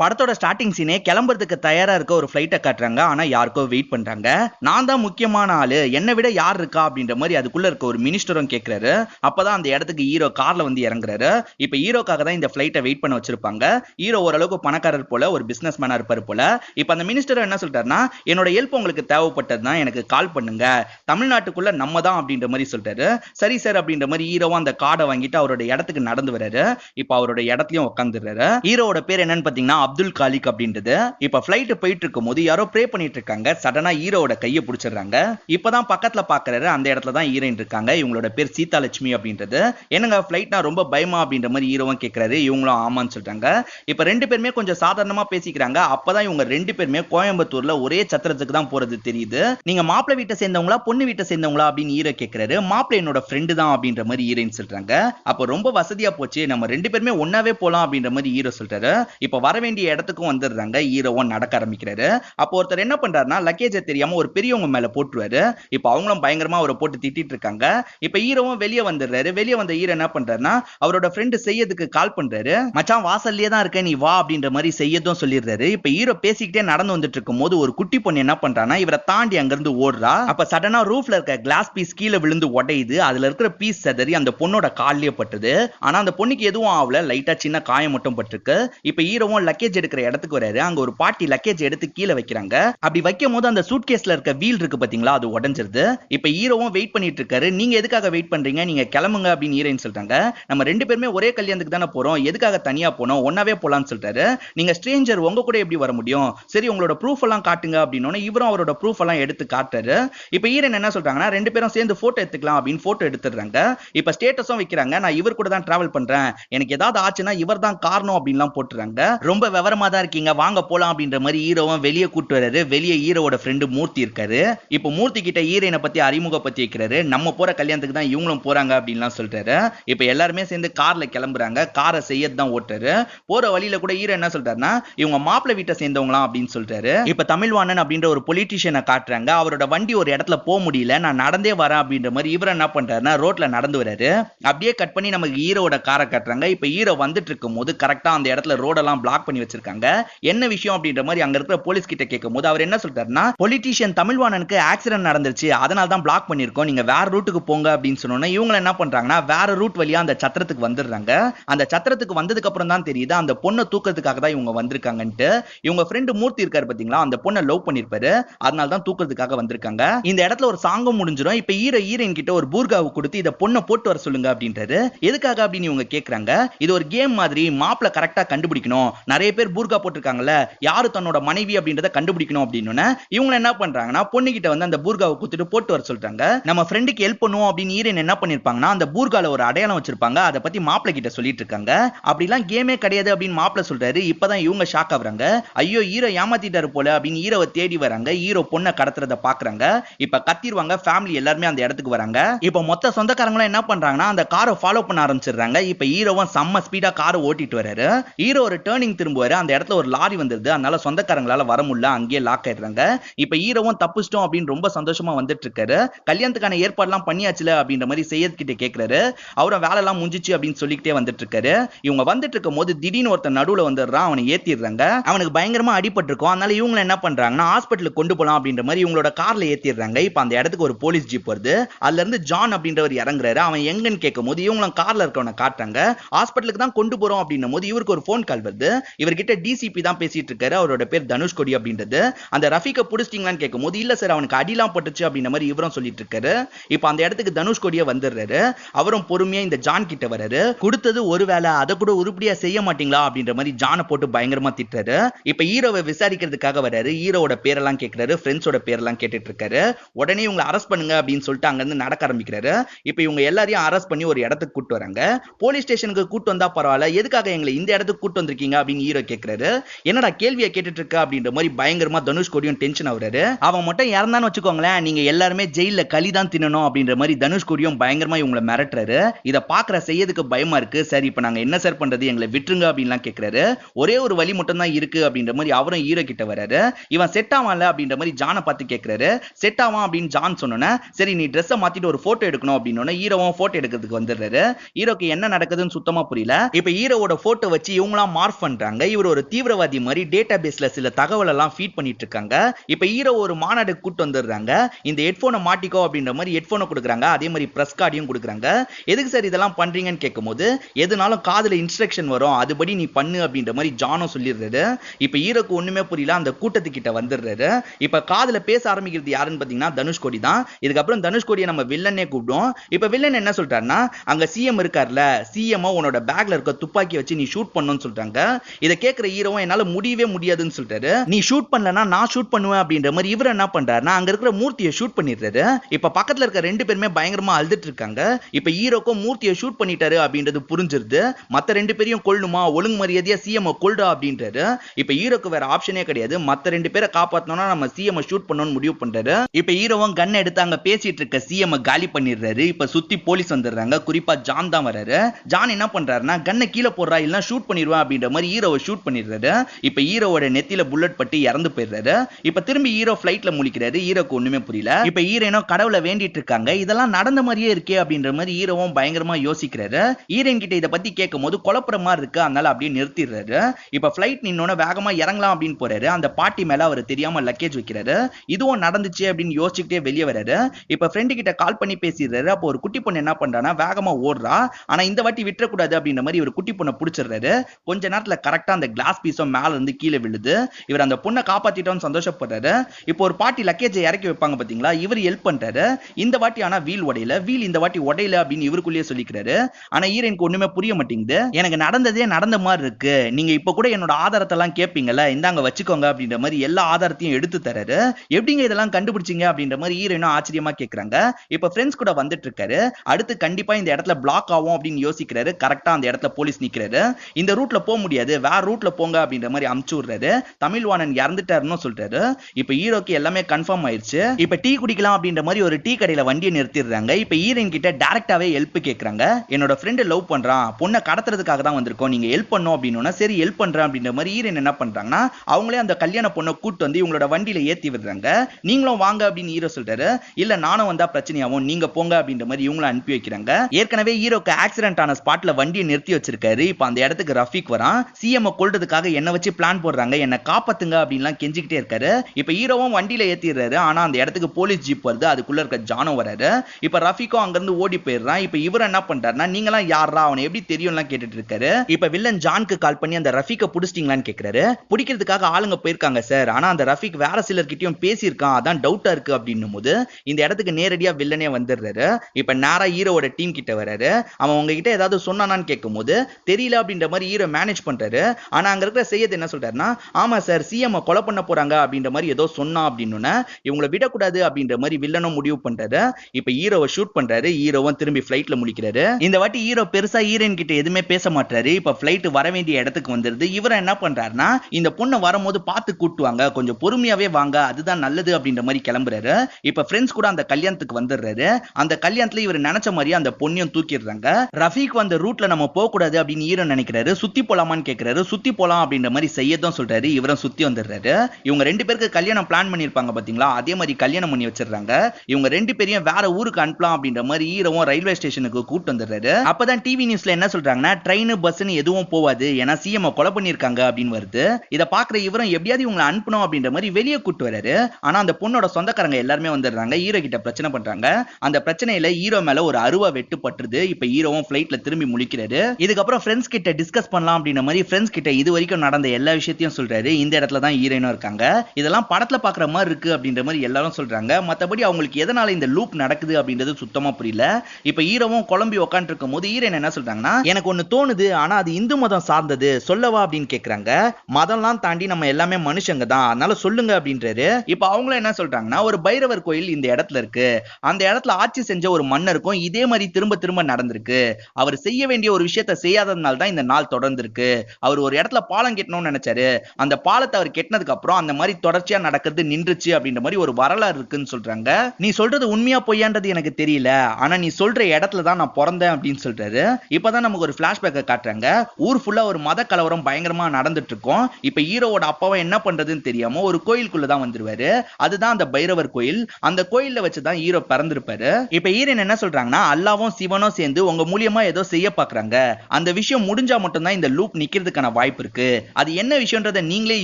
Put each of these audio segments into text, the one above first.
படத்தோட ஸ்டார்டிங் சீனே கிளம்புறதுக்கு தயாரா இருக்க ஒரு ஃபிளைட்டை காட்டுறாங்க. ஆனா யாருக்கோ வெயிட் பண்றாங்க. நான் தான் முக்கியமான ஆளு. என்னை விட யார் இருக்கா அப்படின்ற மாதிரி அதுக்குள்ள இருக்க ஒரு மினிஸ்டரும் கேட்கிறாரு அப்பதான் அந்த இடத்துக்கு ஹீரோ கார்ல வந்து இறங்குறாரு. இப்ப ஹீரோக்காக தான் இந்த ஃபிளைட்டை வெயிட் பண்ண வச்சிருப்பாங்க. ஹீரோ ஓரளவுக்கு பணக்காரர் போல ஒரு பிசினஸ் மேனா இருப்பாரு போல. இப்ப அந்த மினிஸ்டர் என்ன சொல்றாருன்னா என்னோட ஹெல்ப் உங்களுக்கு தேவைப்பட்டதுன்னா எனக்கு கால் பண்ணுங்க. தமிழ்நாட்டுக்குள்ள நம்ம தான் அப்படின்ற மாதிரி சொல்றாரு. சரி சார் அப்படின்ற மாதிரி ஹீரோவா அந்த கார்டை வாங்கிட்டு அவரோட இடத்துக்கு நடந்து வர்றாரு. இப்ப அவரோட இடத்துலயும் உட்காந்துடுறாரு ஹீரோவோட பேர் என்னன்னு பாத்தீங்கன்னா அப்துல் காலிக் அப்படின்றது. இப்ப பிளைட் போயிட்டு இருக்கும் போது யாரோ ப்ரே பண்ணிட்டு இருக்காங்க சடனா ஹீரோட கையை பிடிச்சிடுறாங்க. இப்பதான் பக்கத்துல பாக்குறாரு. அந்த இடத்துல தான் ஹீரோயின் இருக்காங்க. இவங்களோட பேர் சீதாலட்சுமி அப்படின்றது. என்னங்க பிளைட்னா ரொம்ப பயமா அப்படின்ற மாதிரி ஹீரோவும் கேட்கறாரு இவங்களும் ஆமான்னு சொல்றாங்க. இப்ப ரெண்டு பேருமே கொஞ்சம் சாதாரணமா பேசிக்கிறாங்க. அப்பதான் இவங்க ரெண்டு பேருமே கோயம்புத்தூர்ல ஒரே சத்திரத்துக்கு தான் போறது தெரியுது. நீங்க மாப்பிள்ளை வீட்டை சேர்ந்தவங்களா பொண்ணு வீட்டை சேர்ந்தவங்களா அப்படின்னு ஹீரோ கேட்கிறாரு மாப்பிள்ளை என்னோட ஃப்ரெண்டு தான் அப்படின்ற மாதிரி ஹீரோயின் சொல்றாங்க. அப்ப ரொம்ப வசதியா போச்சு. நம்ம ரெண்டு பேருமே ஒன்னாவே போலாம் அப்படின்ற மாதிரி ஹீரோ சொல்றாரு. இப்ப வர வேண்டிய இடத்துக்கும் வந்துடுறாங்க. ஹீரோவும் நடக்க ஆரம்பிக்கிறாரு. அப்போ ஒருத்தர் என்ன பண்றாருன்னா லக்கேஜை தெரியாம ஒரு பெரியவங்க மேல போட்டுருவாரு. இப்ப அவங்களும் பயங்கரமா அவரை போட்டு திட்டிட்டு இருக்காங்க. இப்போ ஹீரோவும் வெளியே வந்துடுறாரு. வெளியே வந்த ஹீரோ என்ன பண்றாருன்னா அவரோட ஃப்ரெண்டு செய்யதுக்கு கால் பண்றாரு. மச்சான் வாசல்லே தான் இருக்க நீ வா அப்படின்ற மாதிரி செய்யதும் சொல்லிடுறாரு. இப்ப ஹீரோ பேசிக்கிட்டே நடந்து வந்துட்டு இருக்கும் போது ஒரு குட்டி பொண்ணு என்ன பண்றான்னா இவரை தாண்டி அங்கிருந்து ஓடுறா. அப்ப சடனா ரூஃப்ல இருக்க கிளாஸ் பீஸ் கீழே விழுந்து உடையுது. அதுல இருக்கிற பீஸ் செதறி அந்த பொண்ணோட கால்லயே பட்டுது. ஆனா அந்த பொண்ணுக்கு எதுவும் ஆகல. லைட்டா சின்ன காயம் மட்டும் பட்டிருக்கு. இப்ப ஹீரோவும் லக்கேஜ் எடுக்கிற இடத்துக்கு வராரு அங்க ஒரு பாட்டி லக்கேஜ் எடுத்து கீழே வைக்கிறாங்க. அப்படி வைக்கும் போது அந்த சூட் கேஸ்ல இருக்க வீல் இருக்கு பாத்தீங்களா? அது உடஞ்சிருது. இப்ப ஹீரோவும் வெயிட் பண்ணிட்டு இருக்காரு. நீங்க எதுக்காக வெயிட் பண்றீங்க? நீங்க கிளம்புங்க அப்படின்னு ஹீரோயின் சொல்றாங்க. நம்ம ரெண்டு பேருமே ஒரே கல்யாணத்துக்கு தானே போறோம். எதுக்காக தனியா போனோம்? ஒன்னாவே போலாம்னு சொல்றாரு. நீங்க ஸ்ட்ரேஞ்சர் உங்க கூட எப்படி வர முடியும்? சரி உங்களோட ப்ரூஃப் எல்லாம் காட்டுங்க அப்படின்னு இவரும் அவரோட ப்ரூஃப் எல்லாம் எடுத்து காட்டுறாரு. இப்ப ஹீரோயின் என்ன சொல்றாங்கன்னா ரெண்டு பேரும் சேர்ந்து போட்டோ எடுத்துக்கலாம் அப்படின்னு போட்டோ எடுத்துடுறாங்க. இப்ப ஸ்டேட்டஸும் வைக்கிறாங்க. நான் இவர் கூட தான் டிராவல் பண்றேன். எனக்கு ஏதாவது ஆச்சுன்னா இவர் தான் காரணம் அப்படின்லாம் போட்டுறாங்க. ரொம்ப விவரமா தான் இருக்கீங்க. வாங்க போலாம் அப்படின்ற மாதிரி ஹீரோவும் வெளியே கூட்டு வர்றாரு. வெளியே ஹீரோவோட ஃப்ரெண்டு மூர்த்தி இருக்காரு. இப்போ மூர்த்தி கிட்ட ஹீரோயினை பத்தி அறிமுகப்படுத்தி வைக்கிறாரு. நம்ம போற கல்யாணத்துக்கு தான் இவங்களும் போறாங்க அப்படின்லாம் சொல்றாரு. இப்போ எல்லாருமே சேர்ந்து கார்ல கிளம்புறாங்க. காரை செய்யறது தான் ஓட்டுறாரு. போற வழியில கூட ஹீரோ என்ன சொல்றாருன்னா இவங்க மாப்பிள்ளை வீட்டை சேர்ந்தவங்களாம் அப்படின்னு சொல்றாரு. இப்ப தமிழ்வாணன் அப்படின்ற ஒரு பொலிட்டீஷியனை காட்டுறாங்க. அவரோட வண்டி ஒரு இடத்துல போக முடியல. நான் நடந்தே வரேன் அப்படின்ற மாதிரி இவர் என்ன பண்றாருன்னா ரோட்ல நடந்து வராரு அப்படியே கட் பண்ணி நமக்கு ஹீரோட காரை காட்டுறாங்க. இப்ப ஹீரோ வந்துட்டு இருக்கும் போது கரெக்டா அந்த இடத்துல ரோடெல்லாம் பிளாக் பண்ணி வச்சிருக்காங்க. என்ன விஷயம் அப்படின்ற மாதிரி அங்க இருக்கிற போலீஸ் கிட்ட கேட்கும் போது அவர் என்ன சொல்றாருன்னா பொலிட்டீஷியன் தமிழ்வாணனுக்கு ஆக்சிடென்ட் நடந்துருச்சு. அதனால தான் பிளாக் பண்ணிருக்கோம் நீங்க வேற ரூட்டுக்கு போங்க அப்படின்னு சொன்னோன்னா இவங்க என்ன பண்றாங்கன்னா வேற ரூட் வழியா அந்த சத்திரத்துக்கு வந்துடுறாங்க. அந்த சத்திரத்துக்கு வந்ததுக்கு அப்புறம் தான் தெரியுது அந்த பொண்ணை தூக்கிறதுக்காக தான் இவங்க வந்திருக்காங்கன்ட்டு. இவங்க ஃப்ரெண்டு மூர்த்தி இருக்காரு பாத்தீங்களா அந்த பொண்ணை லவ் பண்ணிருப்பாரு அதனால தான் தூக்கிறதுக்காக வந்திருக்காங்க. இந்த இடத்துல ஒரு சாங்கம் முடிஞ்சிடும் இப்ப ஹீரோ ஹீரோயின் கிட்ட ஒரு பூர்காவை கொடுத்து இதை பொண்ணை போட்டு வர சொல்லுங்க அப்படின்றாரு. எதுக்காக அப்படின்னு இவங்க கேக்குறாங்க. இது ஒரு கேம் மாதிரி மாப்பிள கரெக்டா கண்டுபிடிக்கணும். நிறைய பேர் பூர்கா போட்டிருக்காங்கல்ல யாரு தன்னோட மனைவி அப்படின்றத கண்டுபிடிக்கணும் அப்படின்னு இவங்க என்ன பண்றாங்கன்னா பொண்ணு கிட்ட வந்து அந்த பூர்காவை குத்துட்டு போட்டு வர சொல்றாங்க. நம்ம ஃப்ரெண்டுக்கு ஹெல்ப் பண்ணுவோம் அப்படின்னு ஹீரோயின் என்ன பண்ணிருப்பாங்கன்னா அந்த பூர்கால ஒரு அடையாளம் வச்சிருப்பாங்க. அதை பத்தி மாப்பிள்ள கிட்ட சொல்லிட்டு இருக்காங்க. அப்படிலாம் கேமே கிடையாது அப்படின்னு மாப்பிள்ள சொல்றாரு. இப்பதான் இவங்க ஷாக் ஆகுறாங்க. ஐயோ ஹீரோ ஏமாத்திட்டாரு போல அப்படின்னு ஹீரோவை தேடி வராங்க. ஹீரோ பொண்ணை கடத்துறத பாக்குறாங்க. இப்ப கத்திருவாங்க ஃபேமிலி எல்லாருமே அந்த இடத்துக்கு வராங்க. இப்ப மொத்த சொந்தக்காரங்களும் என்ன பண்றாங்கன்னா அந்த காரை ஃபாலோ பண்ண ஆரம்பிச்சிடுறாங்க. இப்ப ஹீரோவும் செம்ம ஸ்பீடா காரை ஓட்டிட்டு வராரு ஹீரோ ஒரு டேர்னிங் திரும்ப திரும்புவாரு அந்த இடத்துல ஒரு லாரி வந்துருது. அதனால சொந்தக்காரங்களால வர முடியல. அங்கேயே லாக் ஆயிடுறாங்க. இப்ப ஈரவும் தப்பிச்சிட்டோம் அப்படின்னு ரொம்ப சந்தோஷமா வந்துட்டு இருக்காரு கல்யாணத்துக்கான ஏற்பாடுலாம் பண்ணியாச்சுல அப்படின்ற மாதிரி செய்யறதுக்கிட்ட கேட்கிறாரு அவரும் வேலை எல்லாம் முடிஞ்சிச்சு அப்படின்னு சொல்லிக்கிட்டே வந்துட்டு இருக்காரு இவங்க வந்துட்டு இருக்கும் போது திடீர்னு ஒருத்தன் நடுவுல வந்துடுறான். அவனை ஏத்திடுறாங்க. அவனுக்கு பயங்கரமா அடிபட்டிருக்கும். அதனால இவங்களை என்ன பண்றாங்கன்னா ஹாஸ்பிட்டலுக்கு கொண்டு போலாம் அப்படின்ற மாதிரி இவங்களோட கார்ல ஏத்திடுறாங்க. இப்ப அந்த இடத்துக்கு ஒரு போலீஸ் ஜீப் வருது. அதுல இருந்து ஜான் அப்படின்றவர் இறங்குறாரு. அவன் எங்கன்னு கேட்கும் போது இவங்களும் கார்ல இருக்கவனை காட்டுறாங்க. ஹாஸ்பிட்டலுக்கு தான் கொண்டு போறோம் அப்படின்னும் போது இவருக்கு ஒரு போன் கால் வருது. இவர்கிட்ட டிசிபி தான் பேசிட்டு இருக்காரு அவரோட பேர் தனுஷ் கொடி அப்படின்றது. அந்த ரஃபிகை பிடிச்சிட்டீங்களான்னு கேட்கும் போது இல்ல சார் அவனுக்கு அடிலாம் பட்டுச்சு அப்படின்ற மாதிரி இவரும் சொல்லிட்டு இருக்காரு இப்போ அந்த இடத்துக்கு தனுஷ் கொடியே வந்துடுறாரு. அவரும் பொறுமையா இந்த ஜான் கிட்ட வர்றாரு கொடுத்தது ஒரு வேலை அதை கூட உருப்படியா செய்ய மாட்டீங்களா அப்படின்ற மாதிரி ஜானை போட்டு பயங்கரமா திட்டுறாரு. இப்ப ஹீரோவை விசாரிக்கிறதுக்காக வராரு. ஹீரோவோட பேரெல்லாம் கேட்கிறாரு ஃப்ரெண்ட்ஸோட பேரெல்லாம் கேட்டுட்டு இருக்காரு உடனே இவங்களை அரெஸ்ட் பண்ணுங்க அப்படின்னு சொல்லிட்டு அங்க இருந்து நடக்க ஆரம்பிக்கிறாரு. இப்ப இவங்க எல்லாரையும் அரெஸ்ட் பண்ணி ஒரு இடத்துக்கு கூட்டு வராங்க. போலீஸ் ஸ்டேஷனுக்கு கூட்டு வந்தா பரவாயில்ல. எதுக்காக எங்களை இந்த இடத்துக்கு கூட்டு வந்திருக்கீங்க அப்படின்னு ஹீரோ கேட்கிறாரு என்னடா கேள்வியை கேட்டுட்டு இருக்க அப்படின்ற மாதிரி பயங்கரமா தனுஷ் கோடியும் டென்ஷன் ஆகுறாரு. அவன் மட்டும் இறந்தான்னு வச்சுக்கோங்களேன் நீங்க எல்லாருமே ஜெயில களி தான் தின்னணும் அப்படின்ற மாதிரி தனுஷ் கோடியும் பயங்கரமா இவங்களை மிரட்டுறாரு. இதை பாக்குற செய்யறதுக்கு பயமா இருக்கு. சரி இப்ப நாங்க என்ன சார் பண்றது? எங்களை விட்டுருங்க அப்படின்லாம் கேட்கிறாரு ஒரே ஒரு வழி மட்டும் தான் இருக்கு அப்படின்ற மாதிரி அவரும் ஹீரோ கிட்ட வராரு. இவன் செட் ஆவான்ல அப்படின்ற மாதிரி ஜானை பார்த்து கேட்கிறாரு செட் ஆவான் அப்படின்னு ஜான் சொன்னோன்னே சரி நீ ட்ரெஸ்ஸை மாத்திட்டு ஒரு போட்டோ எடுக்கணும் அப்படின்னு ஹீரோவும் போட்டோ எடுக்கிறதுக்கு வந்துடுறாரு. ஹீரோக்கு என்ன நடக்குதுன்னு சுத்தமா புரியல. இப்ப ஹீரோவோட போட்டோ வச்சு இவங்களாம் மார்க் பண்றாங்க. கொண்ட இவர் ஒரு தீவிரவாதி மாதிரி டேட்டா பேஸ்ல சில தகவல் எல்லாம் ஃபீட் பண்ணிட்டு இருக்காங்க இப்ப ஹீரோ ஒரு மாநாடு கூட்டு வந்துடுறாங்க. இந்த ஹெட்போனை மாட்டிக்கோ அப்படின்ற மாதிரி ஹெட்போனை கொடுக்குறாங்க. அதே மாதிரி ப்ரெஸ் கார்டையும் கொடுக்குறாங்க. எதுக்கு சார் இதெல்லாம் பண்றீங்கன்னு கேட்கும்போது எதுனாலும் காதுல இன்ஸ்ட்ரக்ஷன் வரும். அதுபடி நீ பண்ணு அப்படின்ற மாதிரி ஜானும் சொல்லிடுறாரு. இப்ப ஹீரோக்கு ஒண்ணுமே புரியல. அந்த கூட்டத்துக்கிட்ட வந்துடுறாரு. இப்ப காதுல பேச ஆரம்பிக்கிறது யாருன்னு பாத்தீங்கன்னா தனுஷ்கோடி தான். இதுக்கப்புறம் தனுஷ்கோடியை நம்ம வில்லனே கூப்பிடுவோம். இப்ப வில்லன் என்ன சொல்றாருன்னா அங்க சிஎம் இருக்கார்ல சிஎம்ஓ உன்னோட பேக்ல இருக்க துப்பாக்கி வச்சு நீ ஷூட் பண்ணணும்னு சொல்றாங்க. இதை கேட்கிற ஹீரோவும் என்னால முடியவே முடியாதுன்னு சொல்லிட்டாரு. நீ ஷூட் பண்ணலனா நான் ஷூட் பண்ணுவேன் அப்படின்ற மாதிரி இவர் என்ன பண்றாருன்னா அங்க இருக்கிற மூர்த்தியை ஷூட் பண்ணிடுறாரு. இப்ப பக்கத்துல இருக்க ரெண்டு பேருமே பயங்கரமா அழுதுட்டு இருக்காங்க. இப்ப ஹீரோக்கும் மூர்த்தியை ஷூட் பண்ணிட்டாரு அப்படின்றது புரிஞ்சிருது. மத்த ரெண்டு பேரையும் கொள்ளுமா ஒழுங்கு மரியாதையா சிஎம் கொள்டா அப்படின்றாரு. இப்ப ஹீரோக்கு வேற ஆப்ஷனே கிடையாது. மத்த ரெண்டு பேரை காப்பாத்தணும்னா நம்ம சிஎம் ஷூட் பண்ணணும்னு முடிவு பண்றாரு. இப்ப ஹீரோவும் கன் எடுத்து அங்க பேசிட்டு இருக்க சிஎம் காலி பண்ணிடுறாரு. இப்ப சுத்தி போலீஸ் வந்துடுறாங்க. குறிப்பா ஜான் தான் வராரு ஜான் என்ன பண்றாருன்னா கண்ணை கீழே போடுறா இல்லைன்னா ஷூட் பண்ணிடுவா அப்படின்ற மாதிரி ஹீரோவை ஷூட் பண்ணிடுறாரு. இப்போ ஹீரோவோட நெத்தியில புல்லட் பட்டு இறந்து போயிடுறாரு. இப்போ திரும்பி ஹீரோ ஃபிளைட்ல முழிக்கிறாரு. ஹீரோக்கு ஒண்ணுமே புரியல. இப்போ ஹீரோயினோ கடவுளை வேண்டிட்டு இருக்காங்க. இதெல்லாம் நடந்த மாதிரியே இருக்கே அப்படின்ற மாதிரி ஹீரோவும் பயங்கரமா யோசிக்கிறாரு. ஹீரோயின் கிட்ட இதை பத்தி கேட்கும் போது குழப்புற மாதிரி இருக்கு. அதனால அப்படியே நிறுத்திடுறாரு. இப்போ ஃபிளைட் நின்னோட வேகமா இறங்கலாம் அப்படின்னு போறாரு. அந்த பாட்டி மேல அவர் தெரியாம லக்கேஜ் வைக்கிறாரு. இதுவும் நடந்துச்சு அப்படின்னு யோசிச்சுக்கிட்டே வெளியே வராரு. இப்போ ஃப்ரெண்டு கிட்ட கால் பண்ணி பேசிடுறாரு. அப்போ ஒரு குட்டி பொண்ணு என்ன பண்றானா வேகமா ஓடுறா. ஆனா இந்த வாட்டி விட்டுறக்கூடாது அப்படின்ற மாதிரி ஒரு குட்டி பொண்ணை பிடிச்சிடுறாரு. கொஞ்ச நேரத்துல கரெக்டா அந்த கிளாஸ் பீஸும் மேல இருந்து கீழே விழுது. இவர் அந்த பொண்ணை காப்பாத்திட்டோம்னு சந்தோஷப்படுறாரு. இப்போ ஒரு பாட்டி லக்கேஜை இறக்கி வைப்பாங்க பாத்தீங்களா? இவர் ஹெல்ப் பண்றாரு. இந்த வாட்டி ஆனா வீல் உடையல. வீல் இந்த வாட்டி உடையல அப்படின்னு இவருக்குள்ளேயே சொல்லிக்கிறாரு. ஆனா ஹீரோயினுக்கு ஒண்ணுமே புரிய மாட்டேங்குது. எனக்கு நடந்ததே நடந்த மாதிரி இருக்கு. நீங்க இப்ப கூட என்னோட ஆதாரத்தை எல்லாம் கேட்பீங்கல்ல இந்தாங்க வச்சுக்கோங்க அப்படின்ற மாதிரி எல்லா ஆதாரத்தையும் எடுத்து தராரு எப்படிங்க இதெல்லாம் கண்டுபிடிச்சீங்க அப்படின்ற மாதிரி ஹீரோயினும் ஆச்சரியமா கேக்குறாங்க. இப்ப ஃப்ரெண்ட்ஸ் கூட வந்துட்டு இருக்காரு. அடுத்து கண்டிப்பா இந்த இடத்துல பிளாக் ஆகும் அப்படின்னு யோசிக்கிறாரு. கரெக்டா அந்த இடத்துல போலீஸ் நிக்கிறாரு. இந்த ரூட்ல போக முடியாது. வேற ரூட்ல போங்க அப்படின்ற மாதிரி அமுச்சு விடுறாரு. தமிழ்வாணன் இறந்துட்டாருன்னு சொல்றாரு. இப்ப ஹீரோக்கு எல்லாமே கன்ஃபார்ம் ஆயிருச்சு. இப்ப டீ குடிக்கலாம் அப்படின்ற மாதிரி ஒரு டீ கடையில வண்டியை நிறுத்திடுறாங்க. இப்ப ஹீரோயின் கிட்ட டைரக்டாவே ஹெல்ப் கேக்குறாங்க. என்னோட ஃப்ரெண்டு லவ் பண்றான். பொண்ணை கடத்துறதுக்காக தான் வந்திருக்கோம். நீங்க ஹெல்ப் பண்ணும் அப்படின்னா சரி ஹெல்ப் பண்றேன் அப்படின்ற மாதிரி ஹீரோயின் என்ன பண்றாங்கன்னா அவங்களே அந்த கல்யாண பொண்ணை கூட்டு வந்து இவங்களோட வண்டியில ஏத்தி விடுறாங்க. நீங்களும் வாங்க அப்படின்னு ஹீரோ சொல்றாரு. இல்ல நானும் வந்தா பிரச்சனையாவும். நீங்க போங்க அப்படின்ற மாதிரி இவங்கள அனுப்பி வைக்கிறாங்க. ஏற்கனவே ஹீரோக்கு ஆக்சிடென்ட் ஆன ஸ்பாட்ல வண்டியை நிறுத்தி வச்சிருக்காரு. இப்ப அந்த இடத்துக்கு ரஃபிக் வரான். சிஎம் கொல்றதுக்காக என்ன வச்சு பிளான் போடுறாங்க. என்ன காப்பாத்துங்க அப்படின்லாம் கெஞ்சிக்கிட்டே இருக்காரு. இப்ப ஹீரோவும் வண்டியில ஏத்திடுறாரு. ஆனா அந்த இடத்துக்கு போலீஸ் ஜீப் வருது. அதுக்குள்ள இருக்க ஜானோ வராரு. இப்ப ரஃபிக்கும் அங்கிருந்து ஓடி போயிடுறான். இப்ப இவர் என்ன பண்றாருன்னா நீங்களாம் யாரா அவனை எப்படி தெரியும்லாம் கேட்டுட்டு இருக்காரு. இப்ப வில்லன் ஜான்க்கு கால் பண்ணி அந்த ரஃபிக்க புடிச்சிட்டீங்களான்னு கேக்குறாரு. பிடிக்கிறதுக்காக ஆளுங்க போயிருக்காங்க சார் ஆனா அந்த ரஃபிக் வேற சிலர்கிட்டயும் பேசியிருக்கான். அதான் டவுட்டா இருக்கு அப்படின்னும் போது இந்த இடத்துக்கு நேரடியா வில்லனே வந்துடுறாரு. இப்ப நேரா ஹீரோவோட டீம் கிட்ட வராரு. அவன் உங்ககிட்ட ஏதாவது சொன்னானான்னு கேட்கும் போது தெரியல அப்படின்ற மாதிரி ஹீரோ மேனேஜ் பண்றாரு. ஆனா அங்க இருக்கிற செய்யது என்ன சொல்றாருன்னா ஆமா சார் சிஎம் கொலை பண்ண போறாங்க அப்படின்ற மாதிரி ஏதோ சொன்னா அப்படின்னு இவங்களை விடக்கூடாது அப்படின்ற மாதிரி வில்லனும் முடிவு பண்றாரு. இப்ப ஹீரோவை ஷூட் பண்றாரு. ஹீரோவும் திரும்பி ஃபிளைட்ல முடிக்கிறாரு இந்த வாட்டி ஹீரோ பெருசா ஹீரோயின் கிட்ட எதுவுமே பேச மாட்டாரு இப்ப ஃபிளைட் வர வேண்டிய இடத்துக்கு வந்துருது. இவர் என்ன பண்றாருன்னா இந்த பொண்ணை வரும்போது பார்த்து கூட்டுவாங்க. கொஞ்சம் பொறுமையாவே வாங்க. அதுதான் நல்லது அப்படின்ற மாதிரி கிளம்புறாரு. இப்ப ஃப்ரெண்ட்ஸ் கூட அந்த கல்யாணத்துக்கு வந்துடுறாரு. அந்த கல்யாணத்துல இவர் நினைச்ச மாதிரியே அந்த பொண்ணையும் தூக்கிடுறாங்க. ரஃபீக் வந்த ரூட்ல நம்ம போக கூடாது அப்படின்னு ஹீரோ நினைக்கிறாரு. சுத்தி போலாமான்னு கேக்குறாரு சுத்தி போலாம் அப்படின்ற மாதிரி செய்யதும் சொல்றாரு. இவரும் சுத்தி வந்துடுறாரு. இவங்க ரெண்டு பேருக்கு கல்யாணம் பிளான் பண்ணிருப்பாங்க பாத்தீங்களா? அதே மாதிரி கல்யாணம் பண்ணி வச்சிடுறாங்க. இவங்க ரெண்டு பேரையும் வேற ஊருக்கு அனுப்பலாம் அப்படின்ற மாதிரி ஈரவும் ரயில்வே ஸ்டேஷனுக்கு கூட்டு வந்துடுறாரு. அப்பதான் டிவி நியூஸ்ல என்ன சொல்றாங்கன்னா ட்ரெயின் பஸ்ன்னு எதுவும் போவாது. ஏன்னா சிஎம் கொலை பண்ணிருக்காங்க அப்படின்னு வருது. இதை பாக்குற இவரும் எப்படியாவது இவங்களை அனுப்பணும் அப்படின்ற மாதிரி வெளியே கூட்டு வராரு ஆனா அந்த பொண்ணோட சொந்தக்காரங்க எல்லாருமே வந்துடுறாங்க. ஹீரோ கிட்ட பிரச்சனை பண்றாங்க. அந்த பிரச்சனையில ஹீரோ மேல ஒரு அருவா வெட்டுப்பட்டுருது. இப்ப ஹீரோவும் பிளைட்ல திரும்பி முழிக்கிறாரு. இதுக்கப்புறம் ஃப்ரெண்ட்ஸ் கிட்ட டிஸ்கஸ் பண்ணலாம் அப்படின்ற மாதிரி ஃப்ரெண்ட்ஸ் கிட்ட இது வரைக்கும் நடந்த எல்லா விஷயத்தையும் சொல்றாரு. இந்த இடத்துல தான் ஹீரோயினும் இருக்காங்க. இதெல்லாம் படத்துல பாக்குற மாதிரி இருக்கு அப்படின்ற மாதிரி எல்லாரும் சொல்றாங்க. மத்தபடி அவங்களுக்கு எதனால இந்த லூப் நடக்குது அப்படின்றது சுத்தமா புரியல. இப்ப ஹீரோவும் குழம்பி உட்காந்து இருக்கும் போது ஹீரோயின் என்ன சொல்றாங்கன்னா எனக்கு ஒண்ணு தோணுது ஆனா அது இந்து மதம் சார்ந்தது. சொல்லவா? அப்படின்னு கேக்குறாங்க. மதம்லாம் தாண்டி நம்ம எல்லாமே மனுஷங்க தான். அதனால சொல்லுங்க அப்படின்றாரு. இப்ப அவங்களும் என்ன சொல்றாங்கன்னா ஒரு பைரவர் கோயில் இந்த இடத்துல இருக்கு. அந்த இடத்துல ஆட்சி செஞ்ச ஒரு மன்னருக்கும் இதே மாதிரி திரும்ப திரும்ப நடந்திருக்கு. அவர் செய்ய வேண்டிய ஒரு விஷயத்த செய்யாததுனால தான் இந்த நாள் தொடர்ந்திருக்கு. அவர் ஒரு இடத்துல பாலம் கட்டணும்னு நினைச்சாரு. அந்த பாலத்தை அவர் கெட்டினதுக்கு அப்புறம் அந்த மாதிரி தொடர்ச்சியா நடக்கிறது நின்றுச்சு அப்படின்ற மாதிரி ஒரு வரலாறு இருக்குன்னு சொல்றாங்க. நீ சொல்றது உண்மையா பொய்யான்றது எனக்கு தெரியல. ஆனா நீ சொல்ற இடத்துல தான் நான் பிறந்தேன் அப்படின்னு சொல்றாரு. இப்பதான் நமக்கு ஒரு பிளாஷ்பேக்கை காட்டுறாங்க. ஊர் ஃபுல்லா ஒரு மத கலவரம் பயங்கரமா நடந்துட்டு இருக்கும் இப்ப ஹீரோவோட அப்பாவை என்ன பண்றதுன்னு தெரியாம ஒரு கோயிலுக்குள்ள தான் வந்துருவாரு. அதுதான் அந்த பைரவர் கோயில். அந்த கோயில்ல வச்சுதான் ஹீரோ பிறந்திருப்பாரு. இப்ப ஹீரோயின் என்ன சொல்றாங்கன்னா அல்லாவும் சிவனும் சேர்ந்து உங்க மூலியமா ஏதோ செய்ய பாக்குறாங்க. அந்த விஷயம் முடிஞ்சா மட்டும்தான் இந்த லூப் நிக்கிறதுக்கான வாய்ப்பு இருக்கு அது என்ன விஷயம்ன்றத நீங்களே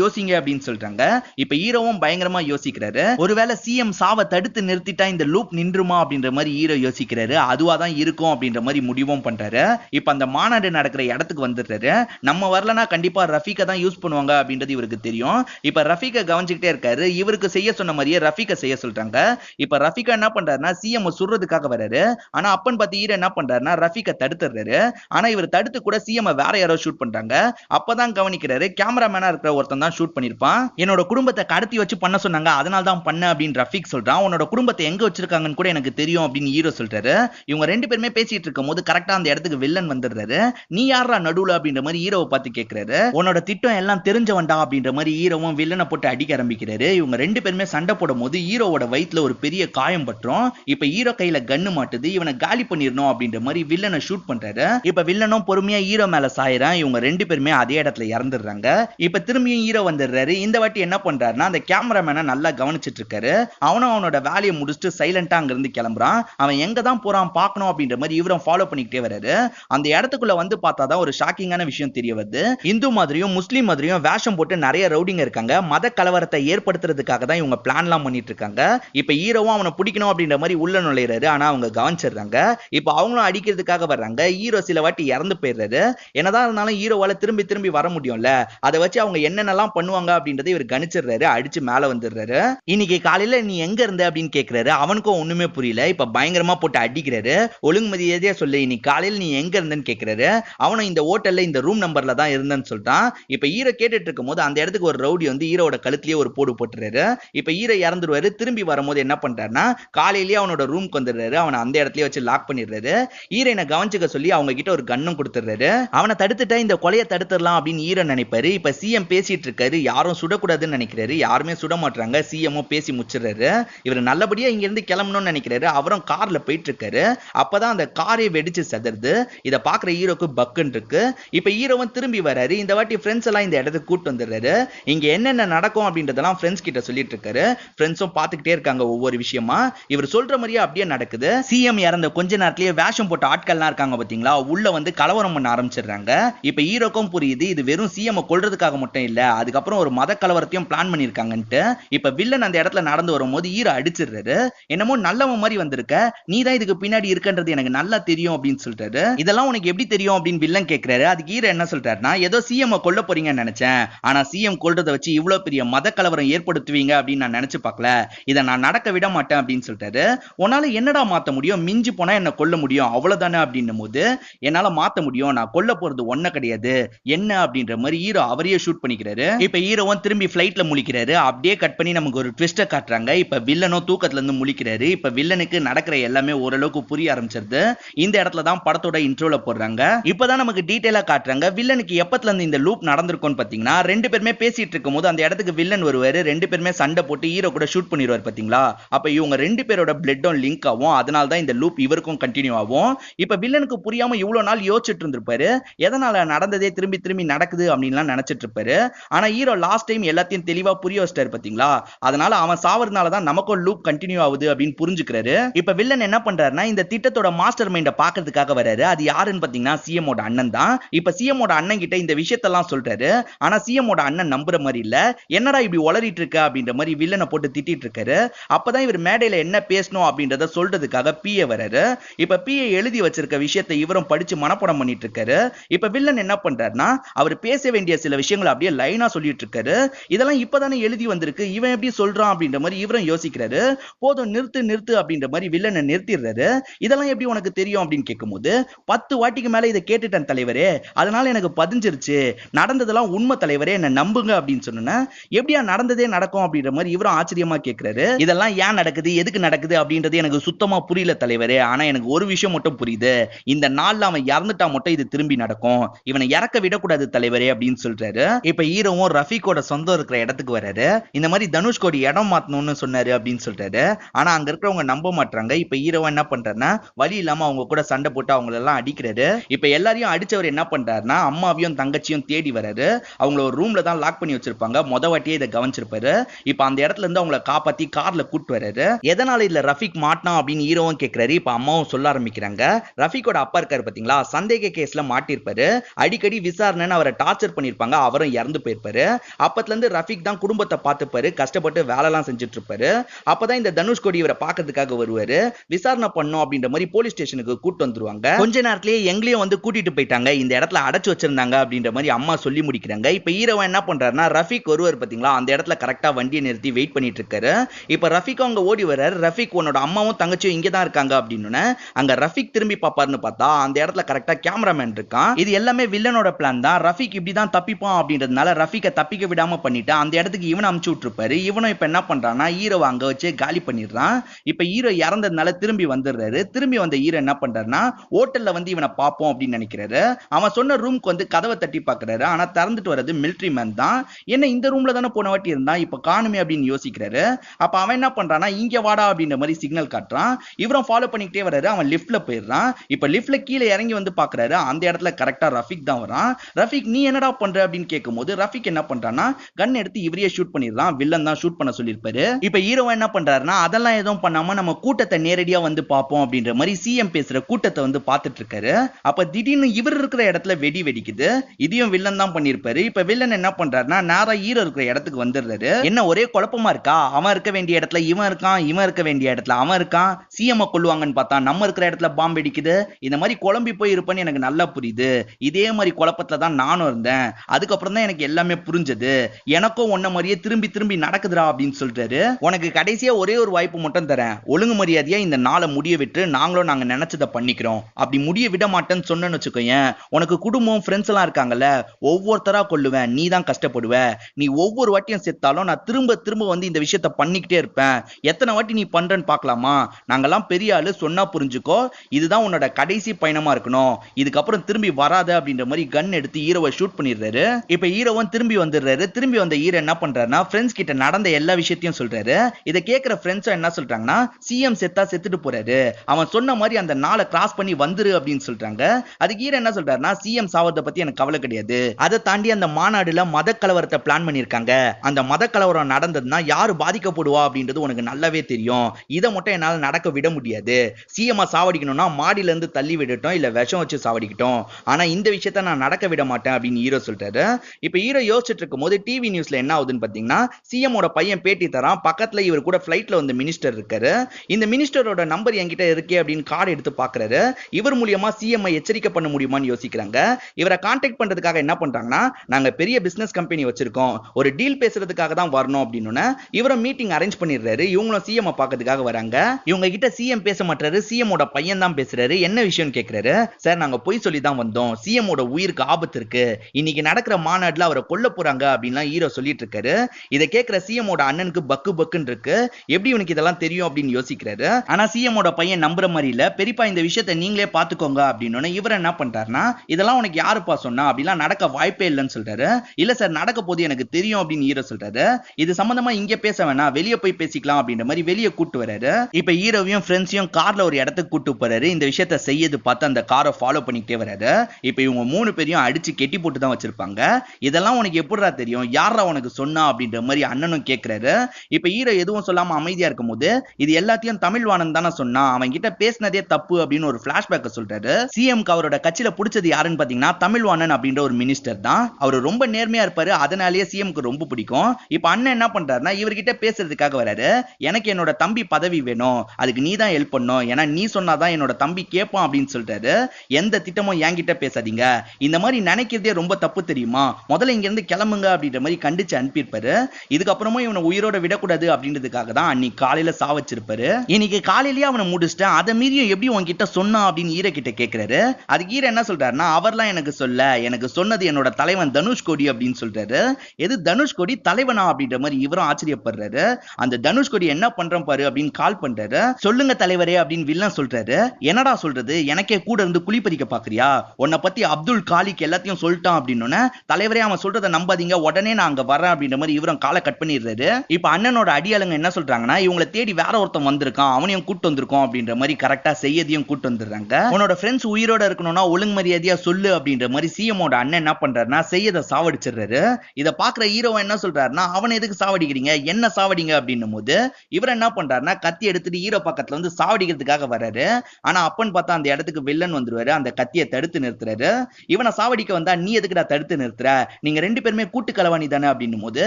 யோசிங்க அப்படின்னு சொல்றாங்க இப்ப ஹீரோவும் பயங்கரமா யோசிக்கிறாரு. ஒருவேளை சிஎம் சாவை தடுத்து நிறுத்திட்டா இந்த லூப் நின்றுமா அப்படின்ற மாதிரி ஹீரோ யோசிக்கிறாரு. அதுவா தான் இருக்கும் அப்படின்ற மாதிரி முடிவும் பண்றாரு. இப்ப அந்த மாநாடு நடக்கிற இடத்துக்கு வந்துடுறாரு. நம்ம வரலனா கண்டிப்பா ரஃபீக்கை தான் யூஸ் பண்ணுவாங்க அப்படின்றது இவருக்கு தெரியும். இப்ப ரஃபீக்கை கவனிச்சுக்கிட்டே இருக்காரு. இவருக்கு செய்ய சொன்ன மாதிரியே ரஃபீக்கை செய்ய சொல்றாங்க. இப்ப ரஃபீக்கா என்ன பண்றாருன்னா சிஎம் சுடுறதுக்காக வராரு. ஆனா அப்பன் பத்தி ஹீரோ என்ன பண்றாருன்னா ரஃபீக்கை தடுத்துறாரு ஆனா இவர் தடுத்து கூட சிஎம் வேற யாரோ ஷூட் பண்றாங்க. அப்பதான் கவனிக்கிறாரு கேமராமேனா இருக்கிற ஒருத்தன் தான் ஷூட் பண்ணிருப்பான். என்னோட குடும்பத்தை கடத்தி வச்சு பண்ண சொன்னாங்க அதனால தான் பண்ண அப்படின்னு ரஃபிக் சொல்றான். உன்னோட குடும்பத்தை எங்க வச்சிருக்காங்கன்னு கூட எனக்கு தெரியும் அப்படின்னு ஹீரோ சொல்றாரு. இவங்க ரெண்டு பேருமே பேசிட்டு இருக்கும் போது கரெக்டா அந்த இடத்துக்கு வில்லன் வந்துடுறாரு. நீ யாரா நடுவுல அப்படின்ற மாதிரி ஹீரோவை பார்த்து கேட்கிறாரு உன்னோட திட்டம் எல்லாம் தெரிஞ்சவன்டா அப்படின்ற மாதிரி ஹீரோவும் வில்லனை போட்டு அடிக்க ஆரம்பிக்கிறாரு. இவங்க ரெண்டு பேருமே சண்டை போடும் போது ஹீரோவோட வயித்துல ஒரு பெரிய காயம் பட்டுரும். இப்ப ஹீரோ கையில கன்னு மாட்டுது இவனை காலி பண்ணிடணும் அப்படின்ற மாதிரி வில்லனை ஷூட் பண்றாரு. இப்ப வில்லனும் பொறுமையா ஹீரோ மேல சாயிறான். இவங்க ரெண்டு பேருமே அதே இடத்துல இறந்துடுறாங்க. இப்ப திரும்பியும் ஹீரோ வந்துடுறாரு. இந்த வாட்டி என்ன பண்றாருன்னா அந்த கேமராமேனை நல்லா கவனிச்சிட்டு இருக்காரு அவனும் அவனோட வேலையை முடிச்சுட்டு சைலண்டா அங்க இருந்து கிளம்புறான். அவன் எங்க தான் போறான் பார்க்கணும் அப்படின்ற மாதிரி இவரும் ஃபாலோ பண்ணிக்கிட்டே வராரு அந்த இடத்துக்குள்ள வந்து பார்த்தாதான் ஒரு ஷாக்கிங்கான விஷயம் தெரிய வருது. இந்து மாதிரியும் முஸ்லீம் மாதிரியும் வேஷம் போட்டு நிறைய ரவுடிங்க இருக்காங்க. மத கலவரத்தை ஏற்படுத்துறதுக்காக தான் இவங்க பிளான்லாம் பண்ணிட்டு இருக்காங்க இப்ப ஹீரோவும் அவனை பிடிக்கணும் அப்படின்ற மாதிரி உள்ள நுழையிறாரு. ஆனா அவங்க கவனிச்சிடுறாங்க. இப்ப அவங்களும் அடிக்கிறதுக்காக வர்றாங்க. ஹீரோ சில வாட்டி இறந்து போயிடுறாரு. என்னதான் இருந்தாலும் ஹீரோவால திரும்பி திரும்பி வர முடியும்ல? அதை வச்சு அவங்க என்னென்னலாம் பண்ணுவாங்க அப்படின்றத இவர் கணிச்சிடுறாரு அடிச்சு மேல வந்துடுறாரு. இன்னைக்கு காலையில நீ எங்க இருந்த அப்படின்னு கேக்குறாரு. அவனுக்கும் ஒண்ணுமே புரியல. இப்ப பயங்கரமா போட்டு அடிக்கிறாரு. ஒழுங்கு மரியாதையா சொல்லு இன்னைக்கு காலையில நீ எங்க இருந்தன்னு கேக்குறாரு. அவனும் இந்த ஹோட்டல்ல இந்த ரூம் நம்பர்ல தான் இருந்தேன்னு சொல்லிட்டான். இப்ப ஈர கேட்டுட்டு இருக்கும் போது அந்த இடத்துக்கு ஒரு ரவுடி வந்து ஈரோட கழுத்துலயே ஒரு போடு போட்டுறாரு. இப்ப ஈர இறந்துருவாரு. திரும்பி வரும்போது என்ன பண்றாருன்னா காலையிலேயே அவனோட ரூம்க்கு வந்துடுறாரு. அவனை அந்த இடத்துலயே வச்சு லாக் பண்ணிடுறாரு. ஈரனை கவனிச்சுக்க சொல்லி அவங்க கிட்ட ஒரு கன்னும் கொடுத்துடுறாரு. அவனை தடுத்துட்டா இந்த கொலையை தடுத்துடலாம் அப்படின்னு ஈரன் நினைப்பாரு. இப்ப சிஎம் பேசிட்டு இருக்காரு யாரும் சுடக்கூடாதுன்னு நினைக்கிறாரு. யாருமே சுட மாட்டாங்க சிஎம்மும் பேசி முச்சிடுறாரு இவர் நல்லபடியா இங்க இருந்து கிளம்பணும்னு நினைக்கிறாரு. அவரும் கார்ல போயிட்டு இருக்காரு அப்பதான் அந்த காரை வெடிச்சு செதறுது இதை பாக்குற ஹீரோக்கு பக்குன்னு இருக்கு இப்ப ஹீரோவும் திரும்பி வராரு. இந்த வாட்டி ஃப்ரெண்ட்ஸ் எல்லாம் இந்த இடத்துக்கு கூட்டு வந்துடுறாரு. இங்க என்னென்ன நடக்கும் அப்படின்றதெல்லாம் ஃப்ரெண்ட்ஸ் கிட்ட சொல்லிட்டு இருக்காரு ஃப்ரெண்ட்ஸும் பாத்துக்கிட்டே இருக்காங்க ஒவ்வொரு விஷயமா. இவர் சொல்ற மாதிரியே அப்படியே நடக்குது. சிஎம் இறந்த கொஞ்ச நேரத்திலேயே வேஷம் போட்ட ஆட்கள்லாம் இருக்காங்க பாத்தீங்களா? உள்ள வந்து கலவரம் பண்ண ஆரம்பிச்சிடுறாங்க. இப்ப ஹீரோக்கும் புரியுது. புரியுது. இது வெறும் சிஎம் கொள்றதுக்காக மட்டும் இல்ல. அதுக்கப்புறம் ஒரு மத கலவரத்தையும் பிளான் பண்ணிருக்காங்கன்ட்டு இப்ப வில்லன் அந்த இடத்துல நடந்து வரும்போது ஹீரோ அடிச்சிடுறாரு. என்னமோ நல்லவன் மாதிரி வந்திருக்க. நீ தான் இதுக்கு பின்னாடி இருக்கன்றது எனக்கு நல்லா தெரியும் அப்படின்னு சொல்றாரு. இதெல்லாம் உனக்கு எப்படி தெரியும் அப்படின்னு வில்லன் கேக்குறாரு. அதுக்கு ஹீரோ என்ன சொல்றாருன்னா ஏதோ சிஎம் கொல்ல போறீங்கன்னு நினைச்சேன். ஆனா சிஎம் கொள்றதை வச்சு இவ்வளவு பெரிய மத கலவரம் ஏற்படுத்துவீங்க அப்படின்னு நான் நினைச்சு பார்க்கல. இதை நான் நடக்க விட மாட்டேன் அப்படின்னு சொல்றாரு. உன்னால என்னடா மாத்த முடியும்? மிஞ்சி போனா என்ன கொல்ல முடியும்? அவ்வளவுதானே அப்படின்னும் போது என்னால மாத்த முடியும். நான் கொல்ல போறது ஒன்ன கிடையாது. என்ன அப்படின்ற மாதிரி ஹீரோ அவரையே ஷூட் பண்ணிக்கிறாரு. இப்ப ஹீரோவும் திரும்பி ஃபிளைட்ல முழிக்கிறாரு. அப்படியே கட் பண்ணி நமக்கு ஒரு ட்விஸ்ட காட்டுறாங்க. இப்ப வில்லனும் தூக்கத்துல இருந்து முழிக்கிறாரு. இப்ப வில்லனுக்கு நடக்கிற எல்லாமே ஓரளவுக்கு புரிய ஆரம்பிச்சிருது. இந்த இடத்துல தான் படத்தோட இன்ட்ரோல போடுறாங்க. இப்பதான் நமக்கு டீட்டெயிலா காட்டுறாங்க. வில்லனுக்கு எப்பத்துல இருந்து இந்த லூப் நடந்திருக்கும்னு பாத்தீங்கன்னா ரெண்டு பேருமே பேசிட்டு இருக்கும் போது அந்த இடத்துக்கு வில்லன் வருவாரு. ரெண்டு பேருமே சண்டை போட்டு ஹீரோ கூட ஷூட் பண்ணிடுவார் பாத்தீங்களா? அப்ப இவங்க ரெண்டு பேரோட பிளட்டும் லிங்க் ஆகும். அதனால தான் இந்த லூப் இவருக்கும் கண்டினியூ ஆகும். இப்ப வில்லனுக்கு புரியாம இவ்வளவு நாள் யோசிச்சுட்டு இருந்திருப்பாரு. எதனால நடந்ததே திரும்பி திரும்பி நடக்குது அப்படின்லாம் நினைச்சிட்டு இருப்பாரு. ஆனா ஹீரோ லாஸ்ட் டைம் எல்லாத்தையும் தெளிவா புரிய வச்சிட்டாரு பாத்தீங்களா? அதனால அவன் சாவறதுனால தான் நமக்கும் லூப் கண்டினியூ ஆகுது அப்படின்னு புரிஞ்சுக்கிறாரு. இப்ப வில்லன் என்ன பண்றாருன்னா இந்த திட்டத்தோட மாஸ்டர் மைண்ட பாக்குறதுக்காக வராரு அது யாருன்னு பாத்தீங்கன்னா சிஎம் அண்ணன் தான். இப்ப சிஎம் ஓட அண்ணன் கிட்ட இந்த விஷயத்தெல்லாம் சொல்றாரு. ஆனா சிஎம் ஓட அண்ணன் நம்புற மாதிரி இல்ல. என்னடா இப்படி உளறிட்டு இருக்க அப்படின்ற மாதிரி வில்லனை போட்டு திட்டிட்டு இருக்காரு. அப்பதான் இவர் மேடையில என்ன பேசணும் அப்படின்றத சொல்றதுக்காக பிஏ வராரு இப்ப பிஏ எழுதி வச்சிருக்க விஷயத்தை இவரும் படிச்சு மனப்படம் பண்ணிட்டு இருக்காரு. இப்ப வில்லன் என்ன பண்றாருன்னா அவர் பேச வேண்டிய சில விஷயங்களை அப்படியே லைனா சொல்லிட்டு இருக்காரு இதெல்லாம் இப்பதானே எழுதி வந்திருக்கு. இவன் எப்படி சொல்றான் அப்படின்ற மாதிரி இவரும் யோசிக்கிறாரு. போதும் நிறுத்து நிறுத்து அப்படின்ற மாதிரி வில்லனை நிறுத்திடுறாரு. இதெல்லாம் எப்படி உனக்கு தெரியும் அப்படின்னு கேட்கும்போது பத்து வாட்டிக்கு மேல இதை கேட்டுட்டேன் தலைவரே. அதனால எனக்கு பதிஞ்சிருச்சு. நடந்ததெல்லாம் உண்மை தலைவரே. என்ன நம்புங்க அப்படின்னு சொன்னேன் எப்படியா நடந்ததே நடக்கும் அப்படின்ற மாதிரி இவரும் ஆச்சரியமா கேட்கிறாரு. இதெல்லாம் ஏன் நடக்குது? எதுக்கு நடக்குது அப்படின்றது எனக்கு சுத்தமா புரியல தலைவரே. ஆனா எனக்கு ஒரு விஷயம் மட்டும் புரியுது. இந்த நாள்ல அவன் இறந்துட்டா மட்டும் இது திரும்பி நடக்கும். இவனை இறக்க விட விடக்கூடாது தலைவரே அப்படின்னு சொல்றாரு. இப்ப ஹீரோவும் ரஃபிகோட சொந்தம் இருக்கிற இடத்துக்கு வராரு. இந்த மாதிரி தனுஷ்கோடி இடம் மாத்தணும்னு சொன்னாரு அப்படின்னு சொல்றாரு. ஆனா அங்க இருக்கிறவங்க நம்ப மாட்டாங்க இப்ப ஹீரோவா என்ன பண்றாருன்னா வழி இல்லாம அவங்க கூட சண்டை போட்டு அவங்கள எல்லாம் அடிக்கிறாரு. இப்ப எல்லாரையும் அடிச்சவர் என்ன பண்றாருன்னா அம்மாவையும் தங்கச்சியும் தேடி வராரு. அவங்கள ஒரு ரூம்ல தான் லாக் பண்ணி வச்சிருப்பாங்க. மொத வாட்டியே இதை கவனிச்சிருப்பாரு. இப்ப அந்த இடத்துல இருந்து அவங்கள காப்பாத்தி கார்ல கூட்டு வராரு. எதனால இதுல ரஃபிக் மாட்டினா அப்படின்னு ஹீரோவும் கேக்குறாரு. இப்ப அம்மாவும் சொல்ல ஆரம்பிக்கிறாங்க. ரஃபிகோட அப்பா இருக்காரு பாத்தீங்களா? சந்தேக கேஸ்ல மாட்டிருப்பாரு அடிக்கடி விசாரணை விசாரணைன்னு அவரை டார்ச்சர் பண்ணியிருப்பாங்க. அவரும் இறந்து போயிருப்பாரு. அப்பத்துலேருந்து ரஃபிக் தான் குடும்பத்தை பார்த்துப்பாரு. கஷ்டப்பட்டு வேலைலாம் செஞ்சுட்டு இருப்பாரு அப்பதான் இந்த தனுஷ்கோடி இவரை பார்க்கறதுக்காக வருவாரு. விசாரணை பண்ணும் அப்படின்ற மாதிரி போலீஸ் ஸ்டேஷனுக்கு கூட்டு வந்துருவாங்க. கொஞ்ச நேரத்திலேயே எங்களையும் வந்து கூட்டிட்டு போயிட்டாங்க. இந்த இடத்துல அடைச்சு வச்சிருந்தாங்க அப்படின்ற மாதிரி அம்மா சொல்லி முடிக்கிறாங்க. இப்ப ஹீரோவன் என்ன பண்றாருன்னா ரஃபிக் வருவார் பாத்தீங்களா? அந்த இடத்துல கரெக்டா வண்டியை நிறுத்தி வெயிட் பண்ணிட்டு இருக்காரு இப்ப ரஃபிக் அவங்க ஓடி வர்றாரு. ரஃபிக் உன்னோட அம்மாவும் தங்கச்சியும் இங்கே தான் இருக்காங்க அப்படின்னு அங்க ரஃபிக் திரும்பி பார்ப்பாருன்னு பார்த்தா அந்த இடத்துல கரெக்டா கேமராமேன் இருக்கான். இது எல்லாமே வில்லனோட பிளான் தான் ரஃபிக் இப்படிதான் தப்பிப்பான் அப்படின்றதுனால ரஃபிக்க தப்பிக்க விடாம பண்ணிட்டு அந்த இடத்துக்கு இவனை அமுச்சு விட்டுருப்பாரு. இவனும் இப்ப என்ன பண்றான்னா ஹீரோவை அங்க வச்சு காலி பண்ணிடுறான். இப்ப ஹீரோ இறந்ததுனால திரும்பி வந்துடுறாரு. திரும்பி வந்த ஹீரோ என்ன பண்றாருன்னா ஹோட்டல்ல வந்து இவனை பார்ப்போம் அப்படின்னு நினைக்கிறாரு. அவன் சொன்ன ரூம்க்கு வந்து கதவை தட்டி பாக்குறாரு ஆனா திறந்துட்டு வர்றது மிலிட்ரி மேன் தான். என்ன இந்த ரூம்ல தானே போன வாட்டி இருந்தான்? இப்ப காணுமே அப்படின்னு யோசிக்கிறாரு. அப்ப அவன் என்ன பண்றான்னா இங்க வாடா அப்படின்ற மாதிரி சிக்னல் காட்டுறான். இவரும் ஃபாலோ பண்ணிக்கிட்டே வர்றாரு. அவன் லிஃப்ட்ல போயிடுறான். இப்ப லிஃப்ட்ல கீழே இறங்கி வந்து பாக்குறாரு அந்த இடத்துல கரெக்டா ரஃபிக் தான் வரான். ரஃபிக் நீ என்னடா பண்ற? அப்படின்னு கேட்கும்போது ரஃபிக் என்ன பண்றான்னா கன் எடுத்து இவரையே ஷூட் பண்ணிடலாம். வில்லன் தான் ஷூட் பண்ண சொல்லியிருப்பாரு. இப்ப ஹீரோ என்ன பண்றாருன்னா அதெல்லாம் எதுவும் பண்ணாம நம்ம கூட்டத்தை நேரடியா வந்து பார்ப்போம். அப்படின்ற மாதிரி சிஎம் பேசுற கூட்டத்தை வந்து பார்த்துட்டு இருக்காரு அப்ப திடீர்னு இவர் இருக்கிற இடத்துல வெடி வெடிக்குது. இதையும் வில்லன் தான் பண்ணிருப்பாரு இப்ப வில்லன் என்ன பண்றாருன்னா நேரா ஹீரோ இருக்கிற இடத்துக்கு வந்துடுறாரு. என்ன ஒரே குழப்பமா இருக்கா? அவன் இருக்க வேண்டிய இடத்துல இவன் இருக்கான் இவன் இருக்க வேண்டிய இடத்துல அவன் இருக்கான். சிஎம் கொள்ளுவாங்கன்னு பார்த்தா நம்ம இருக்கிற இடத்துல பாம்பு வெடிக்குது. இந்த மாதிரி குழம்பி போய் இருப்பேன்னு எனக்கு நல்லா புரியுது. இதே மாதிரி குழப்பத்துல தான் நானும் இருந்தேன். அதுக்கப்புறம் தான் எனக்கு எல்லாமே புரிஞ்சது. எனக்கும் உன்ன மாதிரியே திரும்பி திரும்பி நடக்குதுடா அப்படின்னு சொல்றாரு உனக்கு கடைசியா ஒரே ஒரு வாய்ப்பு மட்டும் தரேன். ஒழுங்கு மரியாதையா இந்த நாளை முடிய விட்டு நாங்களும் நாங்க நினைச்சதை பண்ணிக்கிறோம். அப்படி முடிய விட மாட்டேன்னு சொன்னேன்னு வச்சுக்கோயேன். உனக்கு குடும்பம் ஃப்ரெண்ட்ஸ் எல்லாம் இருக்காங்கல்ல ஒவ்வொருத்தரா கொள்ளுவேன் நீ தான் கஷ்டப்படுவ. நீ ஒவ்வொரு வாட்டியும் செத்தாலும் நான் திரும்ப திரும்ப வந்து இந்த விஷயத்த பண்ணிக்கிட்டே இருப்பேன். எத்தனை வாட்டி நீ பண்றேன்னு பார்க்கலாமா? நாங்கெல்லாம் பெரிய ஆளு சொன்னா புரிஞ்சுக்கோ. இதுதான் உன்னோட கடைசி பயணமா இருக்கணும். இதுக்கப்புறம் திரும்பி வராத அப்படின்ற மாதிரி கன் எடுத்து எடுத்து ஹீரோவை ஷூட் பண்ணிடுறாரு. இப்ப ஹீரோவும் திரும்பி வந்துடுறாரு. திரும்பி வந்த ஹீரோ என்ன பண்றாருன்னா ஃப்ரெண்ட்ஸ் கிட்ட நடந்த எல்லா விஷயத்தையும் சொல்றாரு. இதை கேட்கிற ஃப்ரெண்ட்ஸும் என்ன சொல்றாங்கன்னா சிஎம் செத்தா செத்துட்டு போறாரு. அவன் சொன்ன மாதிரி அந்த நாளை கிராஸ் பண்ணி வந்துரு அப்படின்னு சொல்றாங்க. அதுக்கு ஹீரோ என்ன சொல்றாருன்னா சிஎம் சாவதை பத்தி எனக்கு கவலை கிடையாது. அதை தாண்டி அந்த மாநாடுல மத கலவரத்தை பிளான் பண்ணிருக்காங்க அந்த மத கலவரம் நடந்ததுன்னா யாரு பாதிக்கப்படுவா அப்படின்றது உனக்கு நல்லாவே தெரியும். இதை மட்டும் என்னால் நடக்க விட முடியாது. சிஎம் சாவடிக்கணும்னா மாடியில இருந்து தள்ளி விடட்டும் இல்ல விஷம் வச்சு சாவடிக்கட்டும். ஆனா இந்த விஷயத்த நான் நடக்க விட மாட்டேன் அப்படின்னு ஹீரோ சொல்றாரு இப்போ ஹீரோ யோசிச்சுட்டு இருக்கும் போது டிவி நியூஸ்ல என்ன ஆகுதுன்னு பாத்தீங்கன்னா சிஎமோட பையன் பேட்டி தரான். பக்கத்துல இவர் கூட ஃபிளைட்ல வந்து மினிஸ்டர் இருக்காரு. இந்த மினிஸ்டரோட நம்பர் என்கிட்ட இருக்கே அப்படின்னு கார்டு எடுத்து பாக்குறாரு. இவர் மூலியமா சிஎம் எச்சரிக்கை பண்ண முடியுமான்னு யோசிக்கிறாங்க. இவரை கான்டாக்ட் பண்றதுக்காக என்ன பண்றாங்கன்னா நாங்க பெரிய பிசினஸ் கம்பெனி வச்சிருக்கோம். ஒரு டீல் பேசுறதுக்காக தான் வரணும் அப்படின்னு இவரும் மீட்டிங் அரேஞ்ச் பண்ணிடுறாரு. இவங்களும் சிஎம் பார்க்கறதுக்காக வராங்க. இவங்க கிட்ட சிஎம் பேச மாட்டாரு. சிஎம் பையன் தான் பேசுறாரு. என்ன விஷயம் கேக்குறாரு? சார் நாங்க பொய் சொல்லி தான் வந்தோம் சிஎம் உயிருக்கு ஆபத்து ஆபத்து இருக்கு. இன்னைக்கு நடக்கிற மாநாடுல அவரை கொல்ல போறாங்க அப்படின்லாம் ஹீரோ சொல்லிட்டு இருக்காரு இதை கேட்கிற சிஎமோட அண்ணனுக்கு பக்கு பக்குன்னு இருக்கு. எப்படி உனக்கு இதெல்லாம் தெரியும் அப்படின்னு யோசிக்கிறாரு. ஆனா சிஎமோட பையன் நம்புற மாதிரி இல்ல. பெரியப்பா இந்த விஷயத்த நீங்களே பாத்துக்கோங்க அப்படின்னு இவர் என்ன பண்றாருன்னா இதெல்லாம் உனக்கு யாருப்பா சொன்னா அப்படிலாம் நடக்க வாய்ப்பே இல்லைன்னு சொல்றாரு. இல்ல சார் நடக்க போது எனக்கு தெரியும் அப்படின்னு ஹீரோ சொல்றாரு. இது சம்பந்தமா இங்க பேச வேணாம். வெளியே போய் பேசிக்கலாம் அப்படின்ற மாதிரி வெளியே கூட்டு வராரு. இப்ப ஹீரோவையும் ஃப்ரெண்ட்ஸையும் கார்ல ஒரு இடத்துக்கு கூட்டு போறாரு. இந்த விஷயத்த செய்யது பார்த்து அந்த காரை ஃபாலோ பண்ணிக்கிட்டே வராரு. இப்ப இவங்க மூணு பேரையும் அடிச்சு கெட்டி போட்டு தான் வச்சிருப்பாங்க. இதெல்லாம் உனக்கு எப்படிடா தெரியும்? யாரா உனக்கு சொன்னா அப்படின்ற மாதிரி அண்ணனும் கேட்கிறாரு இப்ப ஈரோ எதுவும் சொல்லாம அமைதியா இருக்கும் போது இது எல்லாத்தையும் தமிழ் வாணன் தானே சொன்னா அவன் கிட்ட பேசினதே தப்பு அப்படின்னு ஒரு பிளாஷ்பேக்க சொல்றாரு. சிஎம்க்கு அவரோட கட்சியில பிடிச்சது யாருன்னு பாத்தீங்கன்னா தமிழ்வாணன் அப்படின்ற ஒரு மினிஸ்டர் தான். அவர் ரொம்ப நேர்மையா இருப்பாரு. அதனாலேயே சிஎம்க்கு ரொம்ப பிடிக்கும். இப்ப அண்ணன் என்ன பண்றாருன்னா இவர்கிட்ட பேசுறதுக்காக வராரு. எனக்கு என்னோட தம்பி பதவி வேணும். அதுக்கு நீ தான் ஹெல்ப் பண்ணும் ஏன்னா நீ சொன்னாதான் என்னோட தம்பி கேட்பான் அப்படின்னு சொல்றாரு. எந்த திட்டமும் என்கிட்ட பேசாதீங்க. இந்த மாதிரி நினைக்கிறதே ரொம்ப தப்பு தெரியுமா? முதல்ல இங்க இருந்து கிளம்புங்க அப்படின்ற மாதிரி கண்டிச்சு அனுப்பியிருப்பாரு. இதுக்கப்புறமும் இவனை உயிரோட விடக்கூடாது அப்படின்றதுக்காக தான் அன்னைக்கு காலையில சாவச்சிருப்பாரு இன்னைக்கு காலையிலேயே அவனை முடிச்சிட்டேன். அதை மீறியும் எப்படி உன்கிட்ட சொன்னா அப்படின்னு ஈர கிட்ட கேக்குறாரு. அதுக்கு ஈர என்ன சொல்றாருன்னா அவர்லாம் எனக்கு சொல்ல எனக்கு சொன்னது என்னோட தலைவன் தனுஷ்கோடி அப்படின்னு சொல்றாரு. எது தனுஷ்கோடி தலைவனா அப்படின்ற மாதிரி இவரும் ஆச்சரியப்படுறாரு. அந்த தனுஷ்கோடி என்ன பண்றோம் பாரு அப்படின்னு கால் பண்றாரு. சொல்லுங்க தலைவரே அப்படின்னு வில்லன் சொல்றாரு. என்னடா சொல்றது? எனக்கே கூட இருந்து குளிப்பறிக்க பாக்குறியா? உன்னை பத்தி அப்துல் காலிக் எல்லாத்தையும் சொல்லிட்டான் அப்படின்னு தலைவரே அவன் சொல்றதை நம்பாதீங்க உடனே நான் அங்க வரேன் அப்படின்ற மாதிரி இவரும் காலை கட் பண்ணிடுறாரு. இப்ப அண்ணனோட அடியாளுங்க என்ன சொல்றாங்கன்னா இவங்களை தேடி வேற ஒருத்தன் வந்திருக்கான் அவனையும் கூட்டு வந்திருக்கோம் அப்படின்ற மாதிரி கரெக்டா செய்யதையும் கூட்டு வந்துடுறாங்க. உன்னோட ஃப்ரெண்ட்ஸ் உயிரோட இருக்கணும்னா ஒழுங்கு மரியாதையா சொல்லு அப்படின்ற மாதிரி சிஎமோட அண்ணன் என்ன பண்றாருன்னா செய்யதை சாவடிச்சிடுறாரு. இதை பாக்குற ஹீரோ என்ன சொல்றாருன்னா அவனை எதுக்கு சாவடிக்கிறீங்க? என்ன சாவடிங்க? அப்படின்னும் போது இவர் என்ன பண்றாருன்னா கத்தி எடுத்துட்டு ஹீரோ பக்கத்துல வந்து சாவடிக்கிறதுக்காக வர்றாரு. ஆனா அப்பன் பார்த்தா அந்த இடத்துக்கு வில்லன் வந்துருவாரு அந்த கத்தியை தடுத்து நிறுத்துறாரு. இவனை சாவடி குடிக்க வந்தா நீ எதுக்குடா தடுத்து நிறுத்துற? நீங்க ரெண்டு பேருமே கூட்டு கலவாணி தானே அப்படின்னும் போது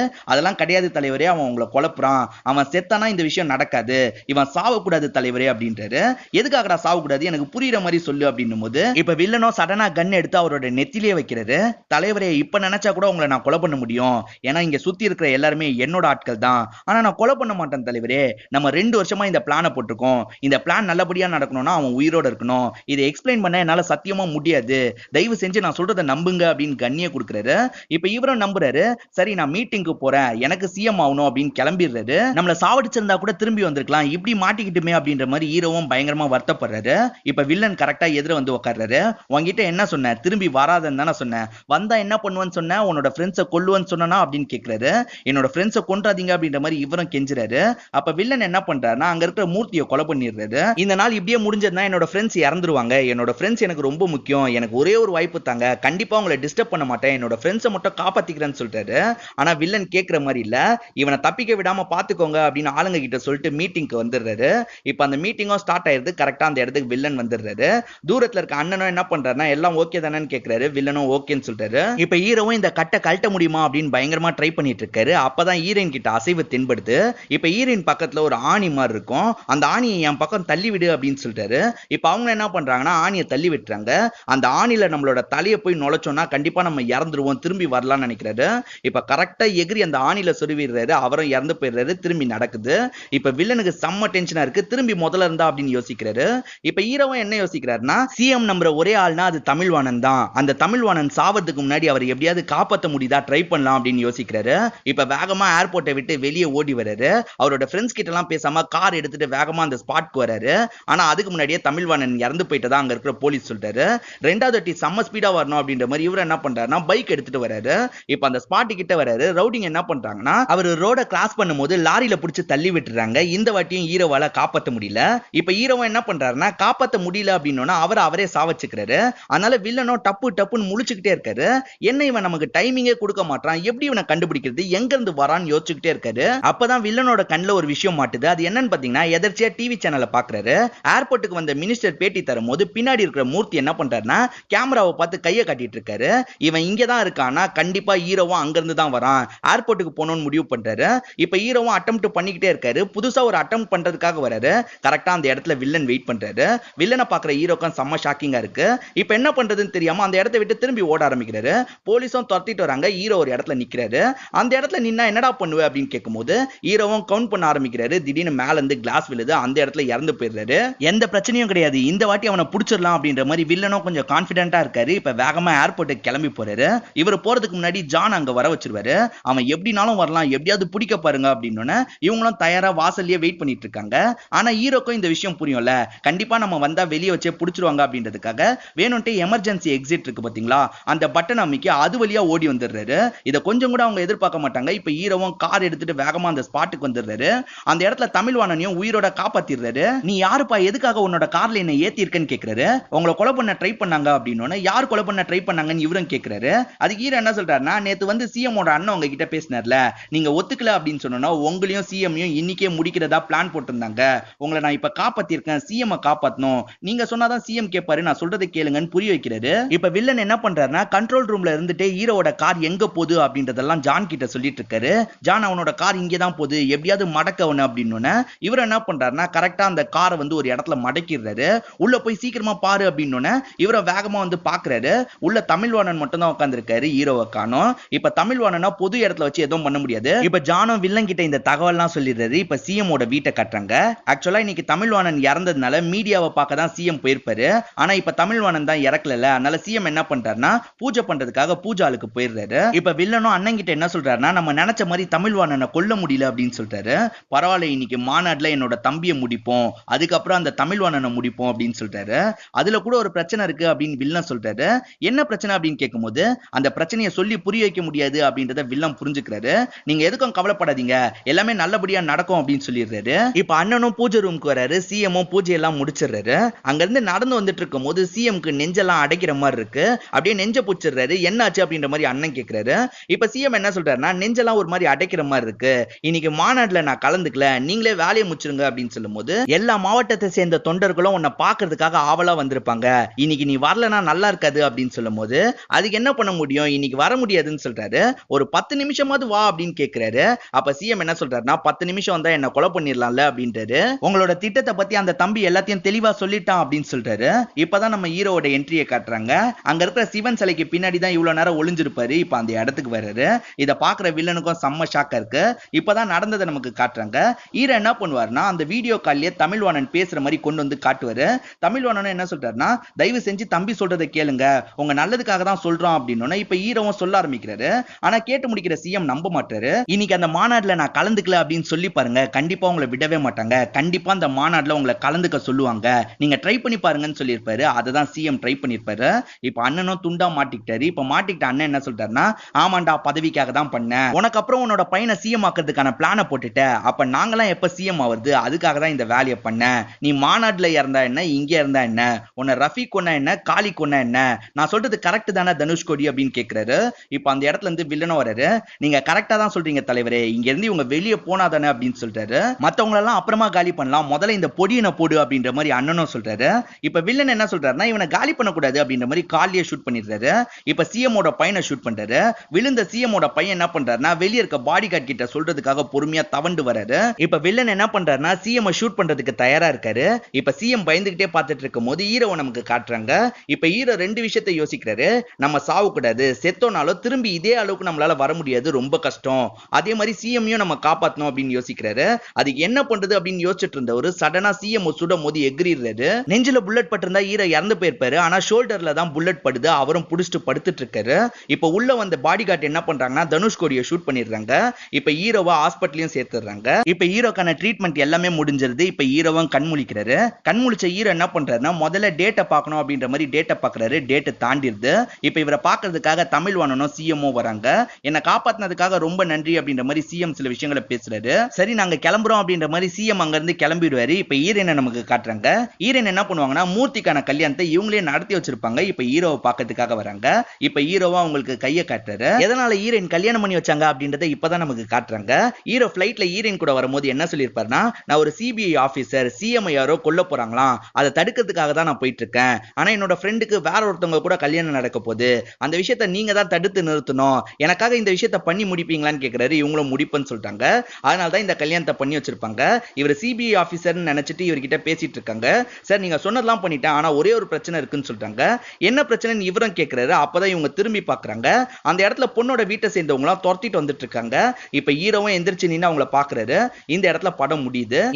அதெல்லாம் கிடையாது தலைவரே அவன் உங்களை குழப்புறான். அவன் செத்தானா இந்த விஷயம் நடக்காது. இவன் சாவக்கூடாது தலைவரே அப்படின்றாரு. எதுக்காகடா சாவக்கூடாது? எனக்கு புரியுற மாதிரி சொல்லு அப்படின்னும் போது இப்ப வில்லனோ சடனா கன் எடுத்து அவரோட நெத்திலேயே வைக்கிறாரு. தலைவரே இப்ப நினைச்சா கூட உங்களை நான் கொலை பண்ண முடியும். ஏன்னா இங்க சுத்தி இருக்கிற எல்லாருமே என்னோட ஆட்கள் தான். ஆனா நான் கொலை பண்ண மாட்டேன் தலைவரே. நம்ம ரெண்டு வருஷமா இந்த பிளானை போட்டிருக்கோம். இந்த பிளான் நல்லபடியா நடக்கணும்னா அவன் உயிரோட இருக்கணும். இதை எக்ஸ்பிளைன் பண்ண என்னால சத்தியமா முடியாது. தயவு செஞ்சு நான் சொல்றதை நம்புங்க அப்படின்னு கண்ணிய கொடுக்குறாரு. இப்ப இவரும் நம்புறாரு சரி நான் மீட்டிங்க்கு போறேன் எனக்கு சிஎம் ஆகணும் அப்படின்னு கிளம்பிடுறாரு. நம்மள சாவடிச்சிருந்தா கூட திரும்பி வந்திருக்கலாம். இப்படி மாட்டிக்கிட்டுமே அப்படின்ற மாதிரி ஹீரோவும் பயங்கரமா வருத்தப்படுறாரு. இப்ப வில்லன் கரெக்டா எதிர வந்து உட்கார்றாரு உன்கிட்ட என்ன சொன்ன? திரும்பி வராதன்னு தானே சொன்னேன் வந்தா என்ன பண்ணுவேன்னு சொன்ன? உன்னோட ஃப்ரெண்ட்ஸை கொல்லுவேன்னு சொன்னா அப்படின்னு கேட்கிறாரு என்னோட ஃப்ரெண்ட்ஸை கொன்றாதீங்க அப்படின்ற மாதிரி இவரும் கெஞ்சுறாரு. அப்ப வில்லன் என்ன பண்றாருன்னா அங்க இருக்கிற மூர்த்தியை கொலை பண்ணிடுறாரு. இந்த நாள் இப்படியே முடிஞ்சதுன்னா என்னோட ஃப்ரெண்ட்ஸ் இறந்துருவாங்க. என்னோட ஃப்ரெண்ட்ஸ் எனக்கு ரொம்ப முக்கியம். எனக்கு ஒரே ஒரு வாய்ப்பு தாங்க. கண்டிப்பாக உங்களை டிஸ்டர்ப் பண்ண மாட்டேன். என்னோட ஃப்ரெண்ட்ஸை மட்டும் காப்பாற்றிக்கிறேன்னு சொல்லிட்டாரு. ஆனால் வில்லன் கேட்குற மாதிரி இல்லை. இவனை தப்பிக்க விடாம பார்த்துக்கோங்க அப்படின்னு ஆளுங்க கிட்ட சொல்லிட்டு மீட்டிங்க்கு வந்துடுறாரு. இப்போ அந்த மீட்டிங்கும் ஸ்டார்ட் ஆயிருது. கரெக்டாக அந்த இடத்துக்கு வில்லன் வந்துடுறாரு. தூரத்துல இருக்க அண்ணனும் என்ன பண்றாருன்னா எல்லாம் ஓகே தானேன்னு கேட்குறாரு வில்லனும் ஓகேன்னு சொல்லிட்டாரு இப்போ ஹீரோவும் இந்த கட்டை கழட்ட முடியுமா? அப்படின்னு பயங்கரமா ட்ரை பண்ணிட்டு இருக்காரு. அப்பதான் ஹீரோயின் கிட்ட அசைவு தென்படுது. இப்போ ஹீரோயின் பக்கத்துல ஒரு ஆணி மாதிரி இருக்கும். அந்த ஆணியை என் பக்கம் தள்ளி விடு அப்படின்னு சொல்லிட்டாரு இப்ப அவங்க என்ன பண்றாங்கன்னா ஆணியை தள்ளி விட்டுறாங்க அந்த ஆணியில் நம்மளோட தலையை போய் நுழைச்சோம்னா கண்டிப்பா நம்ம இறந்துருவோம் திரும்பி வரலாம்னு நினைக்கிறாரு. இப்ப கரெக்டா எகிரி அந்த ஆணில சொருவிடுறாரு அவரும் இறந்து போயிடுறாரு திரும்பி நடக்குது. இப்ப வில்லனுக்கு செம்ம டென்ஷனா இருக்கு திரும்பி முதல்ல இருந்தா அப்படின்னு யோசிக்கிறாரு. இப்ப ஹீரோவும் என்ன யோசிக்கிறாருன்னா சிஎம் நம்புற ஒரே ஆள்னா அது தமிழ்வாணன் தான். அந்த தமிழ்வாணன் சாவதுக்கு முன்னாடி அவர் எப்படியாவது காப்பாத்த முடியுதா ட்ரை பண்ணலாம் அப்படின்னு யோசிக்கிறாரு. இப்ப வேகமா ஏர்போர்ட்டை விட்டு வெளியே ஓடி வர்றாரு. அவரோட ஃப்ரெண்ட்ஸ் கிட்ட எல்லாம் பேசாம கார் எடுத்துட்டு வேகமா அந்த ஸ்பாட்க்கு வராரு ஆனா அதுக்கு முன்னாடியே தமிழ்வாணன் இறந்து போயிட்டதா அங்க இருக்கிற போலீஸ் சொல்றாரு. ரெண்டாவது வாட்டி செம்ம ஸ்பீடா வரணும் அப்படின்ற மாதிரி இவர் என்ன பண்றாருன்னா பைக் எடுத்துட்டு வராரு இப்ப அந்த ஸ்பாட் கிட்ட வராரு ரவுடிங் என்ன பண்றாங்கன்னா அவர் ரோட கிராஸ் பண்ணும்போது லாரியில பிடிச்சு தள்ளி விட்டுறாங்க. இந்த வாட்டியும் ஹீரோவால காப்பாத்த முடியல. இப்ப ஹீரோவன் என்ன பண்றாருன்னா காப்பாத்த முடியல அப்படின்னா அவரை அவரே சாவச்சுக்கிறாரு. அதனால வில்லனோ டப்பு டப்புன்னு முழிச்சுக்கிட்டே இருக்காரு. என்ன இவன் நமக்கு டைமிங்கே கொடுக்க மாட்டான் எப்படி இவனை கண்டுபிடிக்கிறது? எங்க இருந்து வரான்னு யோசிச்சுக்கிட்டே இருக்காரு. அப்பதான் வில்லனோட கண்ணில் ஒரு விஷயம் மாட்டுது. அது என்னன்னு பாத்தீங்கன்னா எதர்ச்சியா டிவி சேனலை பாக்குறாரு. ஏர்போர்ட்டுக்கு வந்த மினிஸ்டர் பேட்டி தரும்போது பின்னாடி இருக்கிற மூர்த்தி என்ன பண்றாருன்னா கேமராவை பார்த்து கையை காட்டிட்டு இருக்காரு இவன் இங்க தான் இருக்கானா கண்டிப்பா ஹீரோவும் அங்கிருந்து தான் வரான். ஏர்போர்ட்டுக்கு போகணும்னு முடிவு பண்றாரு. இப்ப ஹீரோவும் அட்டம் பண்ணிக்கிட்டே இருக்காரு. புதுசா ஒரு அட்டம் பண்றதுக்காக வராரு. கரெக்டா அந்த இடத்துல வில்லன் வெயிட் பண்றாரு. வில்லனை பாக்குற ஹீரோக்கும் செம்ம ஷாக்கிங்கா இருக்கு. இப்ப என்ன பண்றதுன்னு தெரியாம அந்த இடத்த விட்டு திரும்பி ஓட ஆரம்பிக்கிறாரு. போலீஸும் துரத்திட்டு வராங்க. ஹீரோ ஒரு இடத்துல நிக்கிறாரு. அந்த இடத்துல நின்னா என்னடா பண்ணுவ அப்படின்னு கேட்கும்போது ஹீரோவும் கவுண்ட் பண்ண ஆரம்பிக்கிறாரு. திடீர்னு மேல இருந்து கிளாஸ் விழுது. அந்த இடத்துல இறந்து போயிடுறாரு. எந்த பிரச்சனையும் கிடையாது. இந்த வாட்டி அவனை பிடிச்சிடலாம் அப்படின்ற மாதிரி வில்லனும் கொஞ்சம் கான்பிடென்ட்டா இருக்காரு. இப்ப வேகமா ஏர்போர்ட்டுக்கு கிளம்பி போறாரு. இவர் போறதுக்கு முன்னாடி ஜான் அங்க வர வச்சிருவாரு. அவன் எப்படினாலும் வரலாம். எப்படியாவது பிடிக்க பாருங்க அப்படின்னு இவங்களும் தயாரா வாசல்லயே வெயிட் பண்ணிட்டு இருக்காங்க. ஆனா ஹீரோக்கும் இந்த விஷயம் புரியும்ல. கண்டிப்பா நம்ம வந்தா வெளியே வச்சே பிடிச்சிருவாங்க அப்படின்றதுக்காக வேணும்ட்டு எமர்ஜென்சி எக்ஸிட் இருக்கு பாத்தீங்களா? அந்த பட்டன் அமைக்க அது வழியா ஓடி வந்துடுறாரு. இதை கொஞ்சம் கூட அவங்க எதிர்பார்க்க மாட்டாங்க. இப்ப ஹீரோவும் கார் எடுத்துட்டு வேகமா அந்த ஸ்பாட்டுக்கு வந்துடுறாரு. அந்த இடத்துல தமிழ்வாணனையும் உயிரோட காப்பாத்திடுறாரு. நீ யாருப்பா? எதுக்காக உன்னோட கார்ல என்ன ஏத்தி இருக்கன்னு கேக்குறாரு. உங்களை கொலை பண்ண ட்ரை பண்ணாங்க அப்படின்னு யார் கொலை பண்ண ட்ரை பண்ணாங்கன்னு இவரும் கேட்கிறாரு அதுக்கு ஹீரோ என்ன சொல்றாருன்னா நேத்து வந்து சிஎம்மோட அண்ணன் உங்ககிட்ட பேசினார்ல நீங்க ஒத்துக்கல அப்படின்னு சொன்னா உங்களையும் சிஎம்யும் இன்னைக்கே முடிக்கிறதா பிளான் போட்டிருந்தாங்க. உங்களை நான் இப்ப காப்பாத்திருக்கேன் சிஎம் காப்பாத்தணும். நீங்க சொன்னாதான் சிஎம் கேட்பாரு நான் சொல்றதை கேளுங்கன்னு புரிய வைக்கிறாரு. இப்ப வில்லன் என்ன பண்றாருன்னா கண்ட்ரோல் ரூம்ல இருந்துட்டு ஹீரோவோட கார் எங்க போகுது அப்படின்றதெல்லாம் ஜான் கிட்ட சொல்லிட்டு இருக்காரு. ஜான் அவனோட கார் இங்கே தான் போகுது எப்படியாவது மடக்கவனு அப்படின்னு இவர் என்ன பண்றாருன்னா கரெக்டா அந்த காரை வந்து ஒரு இடத்துல மடக்கிடுறாரு. உள்ள போய் சீக்கிரமா பாரு அப்படின்னு இவரை வேகமா வந்து பாக்குறாரு. உள்ள தமிழ்வாணன் மட்டும் தான் உட்காந்துருக்காரு ஹீரோவை காணும். இப்ப தமிழ்வாணனா பொது இடத்துல வச்சு எதுவும் பண்ண முடியாது. இப்ப ஜானும் வில்லன் கிட்ட இந்த தகவல்லாம் சொல்லிடுறாரு. இப்ப சிஎம் ஓட வீட்டை கட்டுறாங்க. ஆக்சுவலா இன்னைக்கு தமிழ்வாணன் இறந்ததுனால மீடியாவை பார்க்க தான் சிஎம் போயிருப்பாரு. ஆனா இப்ப தமிழ்வாணன் தான் இறக்கல அதனால சிஎம் என்ன பண்றாருன்னா பூஜை பண்றதுக்காக பூஜாலுக்கு போயிடுறாரு. இப்ப வில்லனும் அண்ணன் கிட்ட என்ன சொல்றாருன்னா நம்ம நினைச்ச மாதிரி தமிழ்வாணனை கொல்ல முடியல அப்படின்னு சொல்றாரு. பரவாயில்ல இன்னைக்கு மாநாடுல என்னோட தம்பியை முடிப்போம். அதுக்கப்புறம் அந்த தமிழ்வாணனை முடிப்போம் அப்படின்னு சொல்றாரு. அதுல கூட ஒரு பிரச்சனை இருக்கு அப்படின்னு வில்லன் சொல்றாரு. என்ன பிரச்சனை அப்படின்னு கேட்கும்போது அந்த பிரச்சனையை சொல்லி புரிய வைக்க முடியாது அப்படின்றத வில்லம் புரிஞ்சுக்கிறாரு. நீங்க எதுக்கும் கவலைப்படாதீங்க. எல்லாமே நல்லபடியா நடக்கும் அப்படின்னு சொல்லிடுறாரு. இப்ப அண்ணனும் பூஜை ரூமுக்கு வராரு. சிஎம்மும் பூஜை எல்லாம் முடிச்சிடுறாரு. அங்க இருந்து நடந்து வந்துட்டு இருக்கும் போது சிஎம்க்கு நெஞ்செல்லாம் அடைக்கிற மாதிரி இருக்கு. அப்படியே நெஞ்ச புடிச்சிடுறாரு. என்னாச்சு அப்படின்ற மாதிரி அண்ணன் கேட்கிறாரு இப்ப சிஎம் என்ன சொல்றாருன்னா நெஞ்செல்லாம் ஒரு மாதிரி அடைக்கிற மாதிரி இருக்கு. இன்னைக்கு மாநாட்டுல நான் கலந்துக்கல. நீங்களே வேலையை முடிச்சிருங்க அப்படின்னு சொல்லும்போது எல்லா மாவட்டத்தை சேர்ந்த தொண்டர்களும் உன்னை பாக்குறதுக்காக ஆவலா வந்திருப்பாங்க. இன்னைக்கு நீ வரலனா நல்லா இருக்காது அப்படின்னு சொல்லும் போது அதுக்கு என்ன பண்ண முடியும்? இன்னைக்கு வர முடியாதுன்னு சொல்றாரு. ஒரு பத்து நிமிஷமாவது வா அப்படின்னு கேக்குறாரு. அப்ப சிஎம் என்ன சொல்றாருன்னா பத்து நிமிஷம் வந்தா என்ன கொலை பண்ணிடலாம்ல அப்படின்றாரு. உங்களோட திட்டத்தை பத்தி அந்த தம்பி எல்லாத்தையும் தெளிவா சொல்லிட்டான் அப்படின்னு சொல்றாரு. இப்பதான் நம்ம ஹீரோவோட என்ட்ரியை காட்டுறாங்க. அங்க இருக்கிற சிவன் சிலைக்கு பின்னாடி தான் இவ்வளவு நேரம் ஒளிஞ்சிருப்பாரு. இப்ப அந்த இடத்துக்கு வர்றாரு. இதை பாக்குற வில்லனுக்கும் செம்ம ஷாக்கா இருக்கு. இப்பதான் நடந்ததை நமக்கு காட்டுறாங்க. ஹீரோ என்ன பண்ணுவாருன்னா அந்த வீடியோ கால்லயே தமிழ்வாணன் பேசுற மாதிரி கொண்டு வந்து காட்டுவாரு. தமிழ்வாணன் என்ன சொல்றாருன்னா தயவு செஞ்சு தம்பி சொல்றதை கேளுங்க. உங்க நல்லதுக்காக தான் சொல்றோம் அப்படின்னு இப்ப ஈரவும் சொல்ல ஆரம்பிக்கிறாரு. ஆனா கேட்டு முடிக்கிற சிஎம் நம்ப மாட்டாரு. இன்னைக்கு அந்த மாநாட்டுல நான் கலந்துக்கல அப்படின்னு சொல்லி பாருங்க கண்டிப்பா உங்களை விடவே மாட்டாங்க. கண்டிப்பா அந்த மாநாட்டுல உங்களை கலந்துக்க சொல்லுவாங்க. நீங்க ட்ரை பண்ணி பாருங்கன்னு சொல்லியிருப்பாரு. அதை தான் சிஎம் ட்ரை பண்ணிருப்பாரு இப்ப அண்ணனும் துண்டா மாட்டிக்கிட்டாரு. இப்ப மாட்டிக்கிட்ட அண்ணன் என்ன சொல்றாருன்னா ஆமாண்டா பதவிக்காக தான் பண்ணேன். உனக்கு அப்புறம் உன்னோட பையனை சிஎம் ஆக்குறதுக்கான பிளானை போட்டுட்ட. அப்ப நாங்களாம் எப்ப சிஎம் ஆவது? அதுக்காக தான் இந்த வேலையை பண்ணேன். நீ மாநாட்டுல இருந்தா என்ன? இங்க இருந்தா என்ன? உன்னை ரஃபி கொண்டா என்ன? காலி கொன்ன என்ன? நான் சொல்றது கரெக்ட் தானே தனுஷ்கோடி அப்படின்னு கேக்குறாரு. இப்ப அந்த இடத்துல இருந்து வில்லனும் வராரு நீங்க கரெக்டா தான் சொல்றீங்க தலைவரே. இங்க இருந்து இவங்க வெளியே போனா தானே அப்படின்னு சொல்றாரு. மத்தவங்க எல்லாம் அப்புறமா காலி பண்ணலாம். முதல்ல இந்த பொடியனை போடு அப்படின்ற மாதிரி அண்ணனும் சொல்றாரு. இப்ப வில்லன் என்ன சொல்றாருன்னா இவனை காலி பண்ணக்கூடாது அப்படின்ற மாதிரி காலியை ஷூட் பண்ணிடுறாரு. இப்ப சிஎமோட பையனை ஷூட் பண்றாரு. விழுந்த சிஎமோட பையன் என்ன பண்றாருன்னா வெளியே இருக்க பாடி கார்டு கிட்ட சொல்றதுக்காக பொறுமையா தவண்டு வராரு இப்ப வில்லன் என்ன பண்றாருன்னா சிஎம் ஷூட் பண்றதுக்கு தயாரா இருக்காரு. இப்ப சிஎம் பயந்துகிட்டே பார்த்துட்டு இருக்கும் போது ஹீரோவை நமக்கு காட்டுறாங்க. இப்ப ஹீரோ ரெண்டு விஷயத்தை யோசிக்கிறாரு நம்ம சாவு கூடாது செத்தோனாலும் திரும்பி இதே அளவுக்கு நம்மளால வர முடியாது ரொம்ப கஷ்டம். அதே மாதிரி சிஎம்யும் நம்ம காப்பாத்தணும் அப்படின்னு யோசிக்கிறாரு. அதுக்கு என்ன பண்றது அப்படின்னு யோசிச்சுட்டு இருந்தவர் சடனா சிஎம் சுடும் போது எகிரிடுறாரு. நெஞ்சில புல்லட் பட்டிருந்தா ஹீரோ இறந்து போயிருப்பாரு. ஆனா ஷோல்டர்ல தான் புல்லட் படுது. அவரும் புடிச்சிட்டு படுத்துட்டு இருக்காரு. இப்ப உள்ள வந்த பாடி கார்டு என்ன பண்றாங்கன்னா தனுஷ்கோடியை ஷூட் பண்ணிடுறாங்க. இப்ப ஹீரோவா ஹாஸ்பிட்டலையும் சேர்த்துறாங்க இப்ப ஹீரோக்கான ட்ரீட்மெண்ட் எல்லாமே முடிஞ்சிருது. இப்ப ஹீரோவும் கண் முழிக்கிறாரு கண் முழிச்ச ஹீரோ என்ன பண்றாருன்னா முதல்ல டேட்டை பார்க்கணும் அப்படின்ற மாதிரி டேட்டை பார்க்கறாரு. டேட்டை தாண்டிடுது இப்போ இவரை பார்க்கறதுக்காக தமிழ் வாணனும் சிஎம்ஓ வராங்க. என்னை காப்பாத்தினதுக்காக ரொம்ப நன்றி அப்படின்ற மாதிரி சிஎம் சில விஷயங்களை பேசுறாரு. சரி நாங்க கிளம்புறோம் அப்படின்ற மாதிரி சிஎம் அங்க இருந்து கிளம்பிடுவாரு. இப்ப ஈரனை நமக்கு காட்டுறாங்க? ஈரன் என்ன பண்ணுவாங்கன்னா மூர்த்திக்கான கல்யாணத்தை இவங்களே நடத்தி வச்சிருப்பாங்க. இப்ப ஹீரோவை பார்க்கறதுக்காக வராங்க. இப்ப ஹீரோவா அவங்களுக்கு கையை காட்டுறாரு. எதனால ஈரன் கல்யாணம் பண்ணி வச்சாங்க அப்படின்றத இப்பதான் நமக்கு காட்டுறாங்க. ஹீரோ ஃபிளைட்ல ஈரன் கூட வரும்போது என்ன சொல்லியிருப்பாருன்னா நான் ஒரு சிபிஐ ஆபீசர் சிஎம் யாரோ கொல்ல போறாங்களாம். அதை தடுக்கிறதுக்காக தான் நான் போயிட்டு இருக்கேன். ஆனா என்னோட ஃப்ரெண்டுக்கு வேற ஒருத்தவங்க கூட கல்யாணம் நடக்க போகுது அந்த விஷயத்த நீங்க தான் தடுத்து நிறுத்தணும். எனக்காக இந்த விஷயத்த பண்ணி முடிப்பீங்களான்னு கேட்கிறாரு இவங்களும் முடிப்புன்னு சொல்லிட்டாங்க. அதனால தான் இந்த கல்யாணத்தை பண்ணி வச்சிருப்பாங்க. இவர் சிபிஐ ஆபீசர்னு நினைச்சிட்டு இவர்கிட்ட பேசிட்டு இருக்காங்க. சார் நீங்க சொன்னதெல்லாம் பண்ணிட்டேன். ஆனா ஒரே ஒரு பிரச்சனை இருக்குன்னு சொல்லிட்டாங்க. என்ன பிரச்சனைன்னு இவரும் கேட்கிறாரு அப்பதான் இவங்க திரும்பி பாக்குறாங்க. அந்த இடத்துல பொண்ணோட வீட்டை சேர்ந்தவங்களாம் துரத்திட்டு வந்துட்டு இருக்காங்க. இப்ப ஹீரோவும் எந்திரிச்சு நின்று அவங்கள பாக்குறாரு. இந்த இடத்துல படம் முடியுது.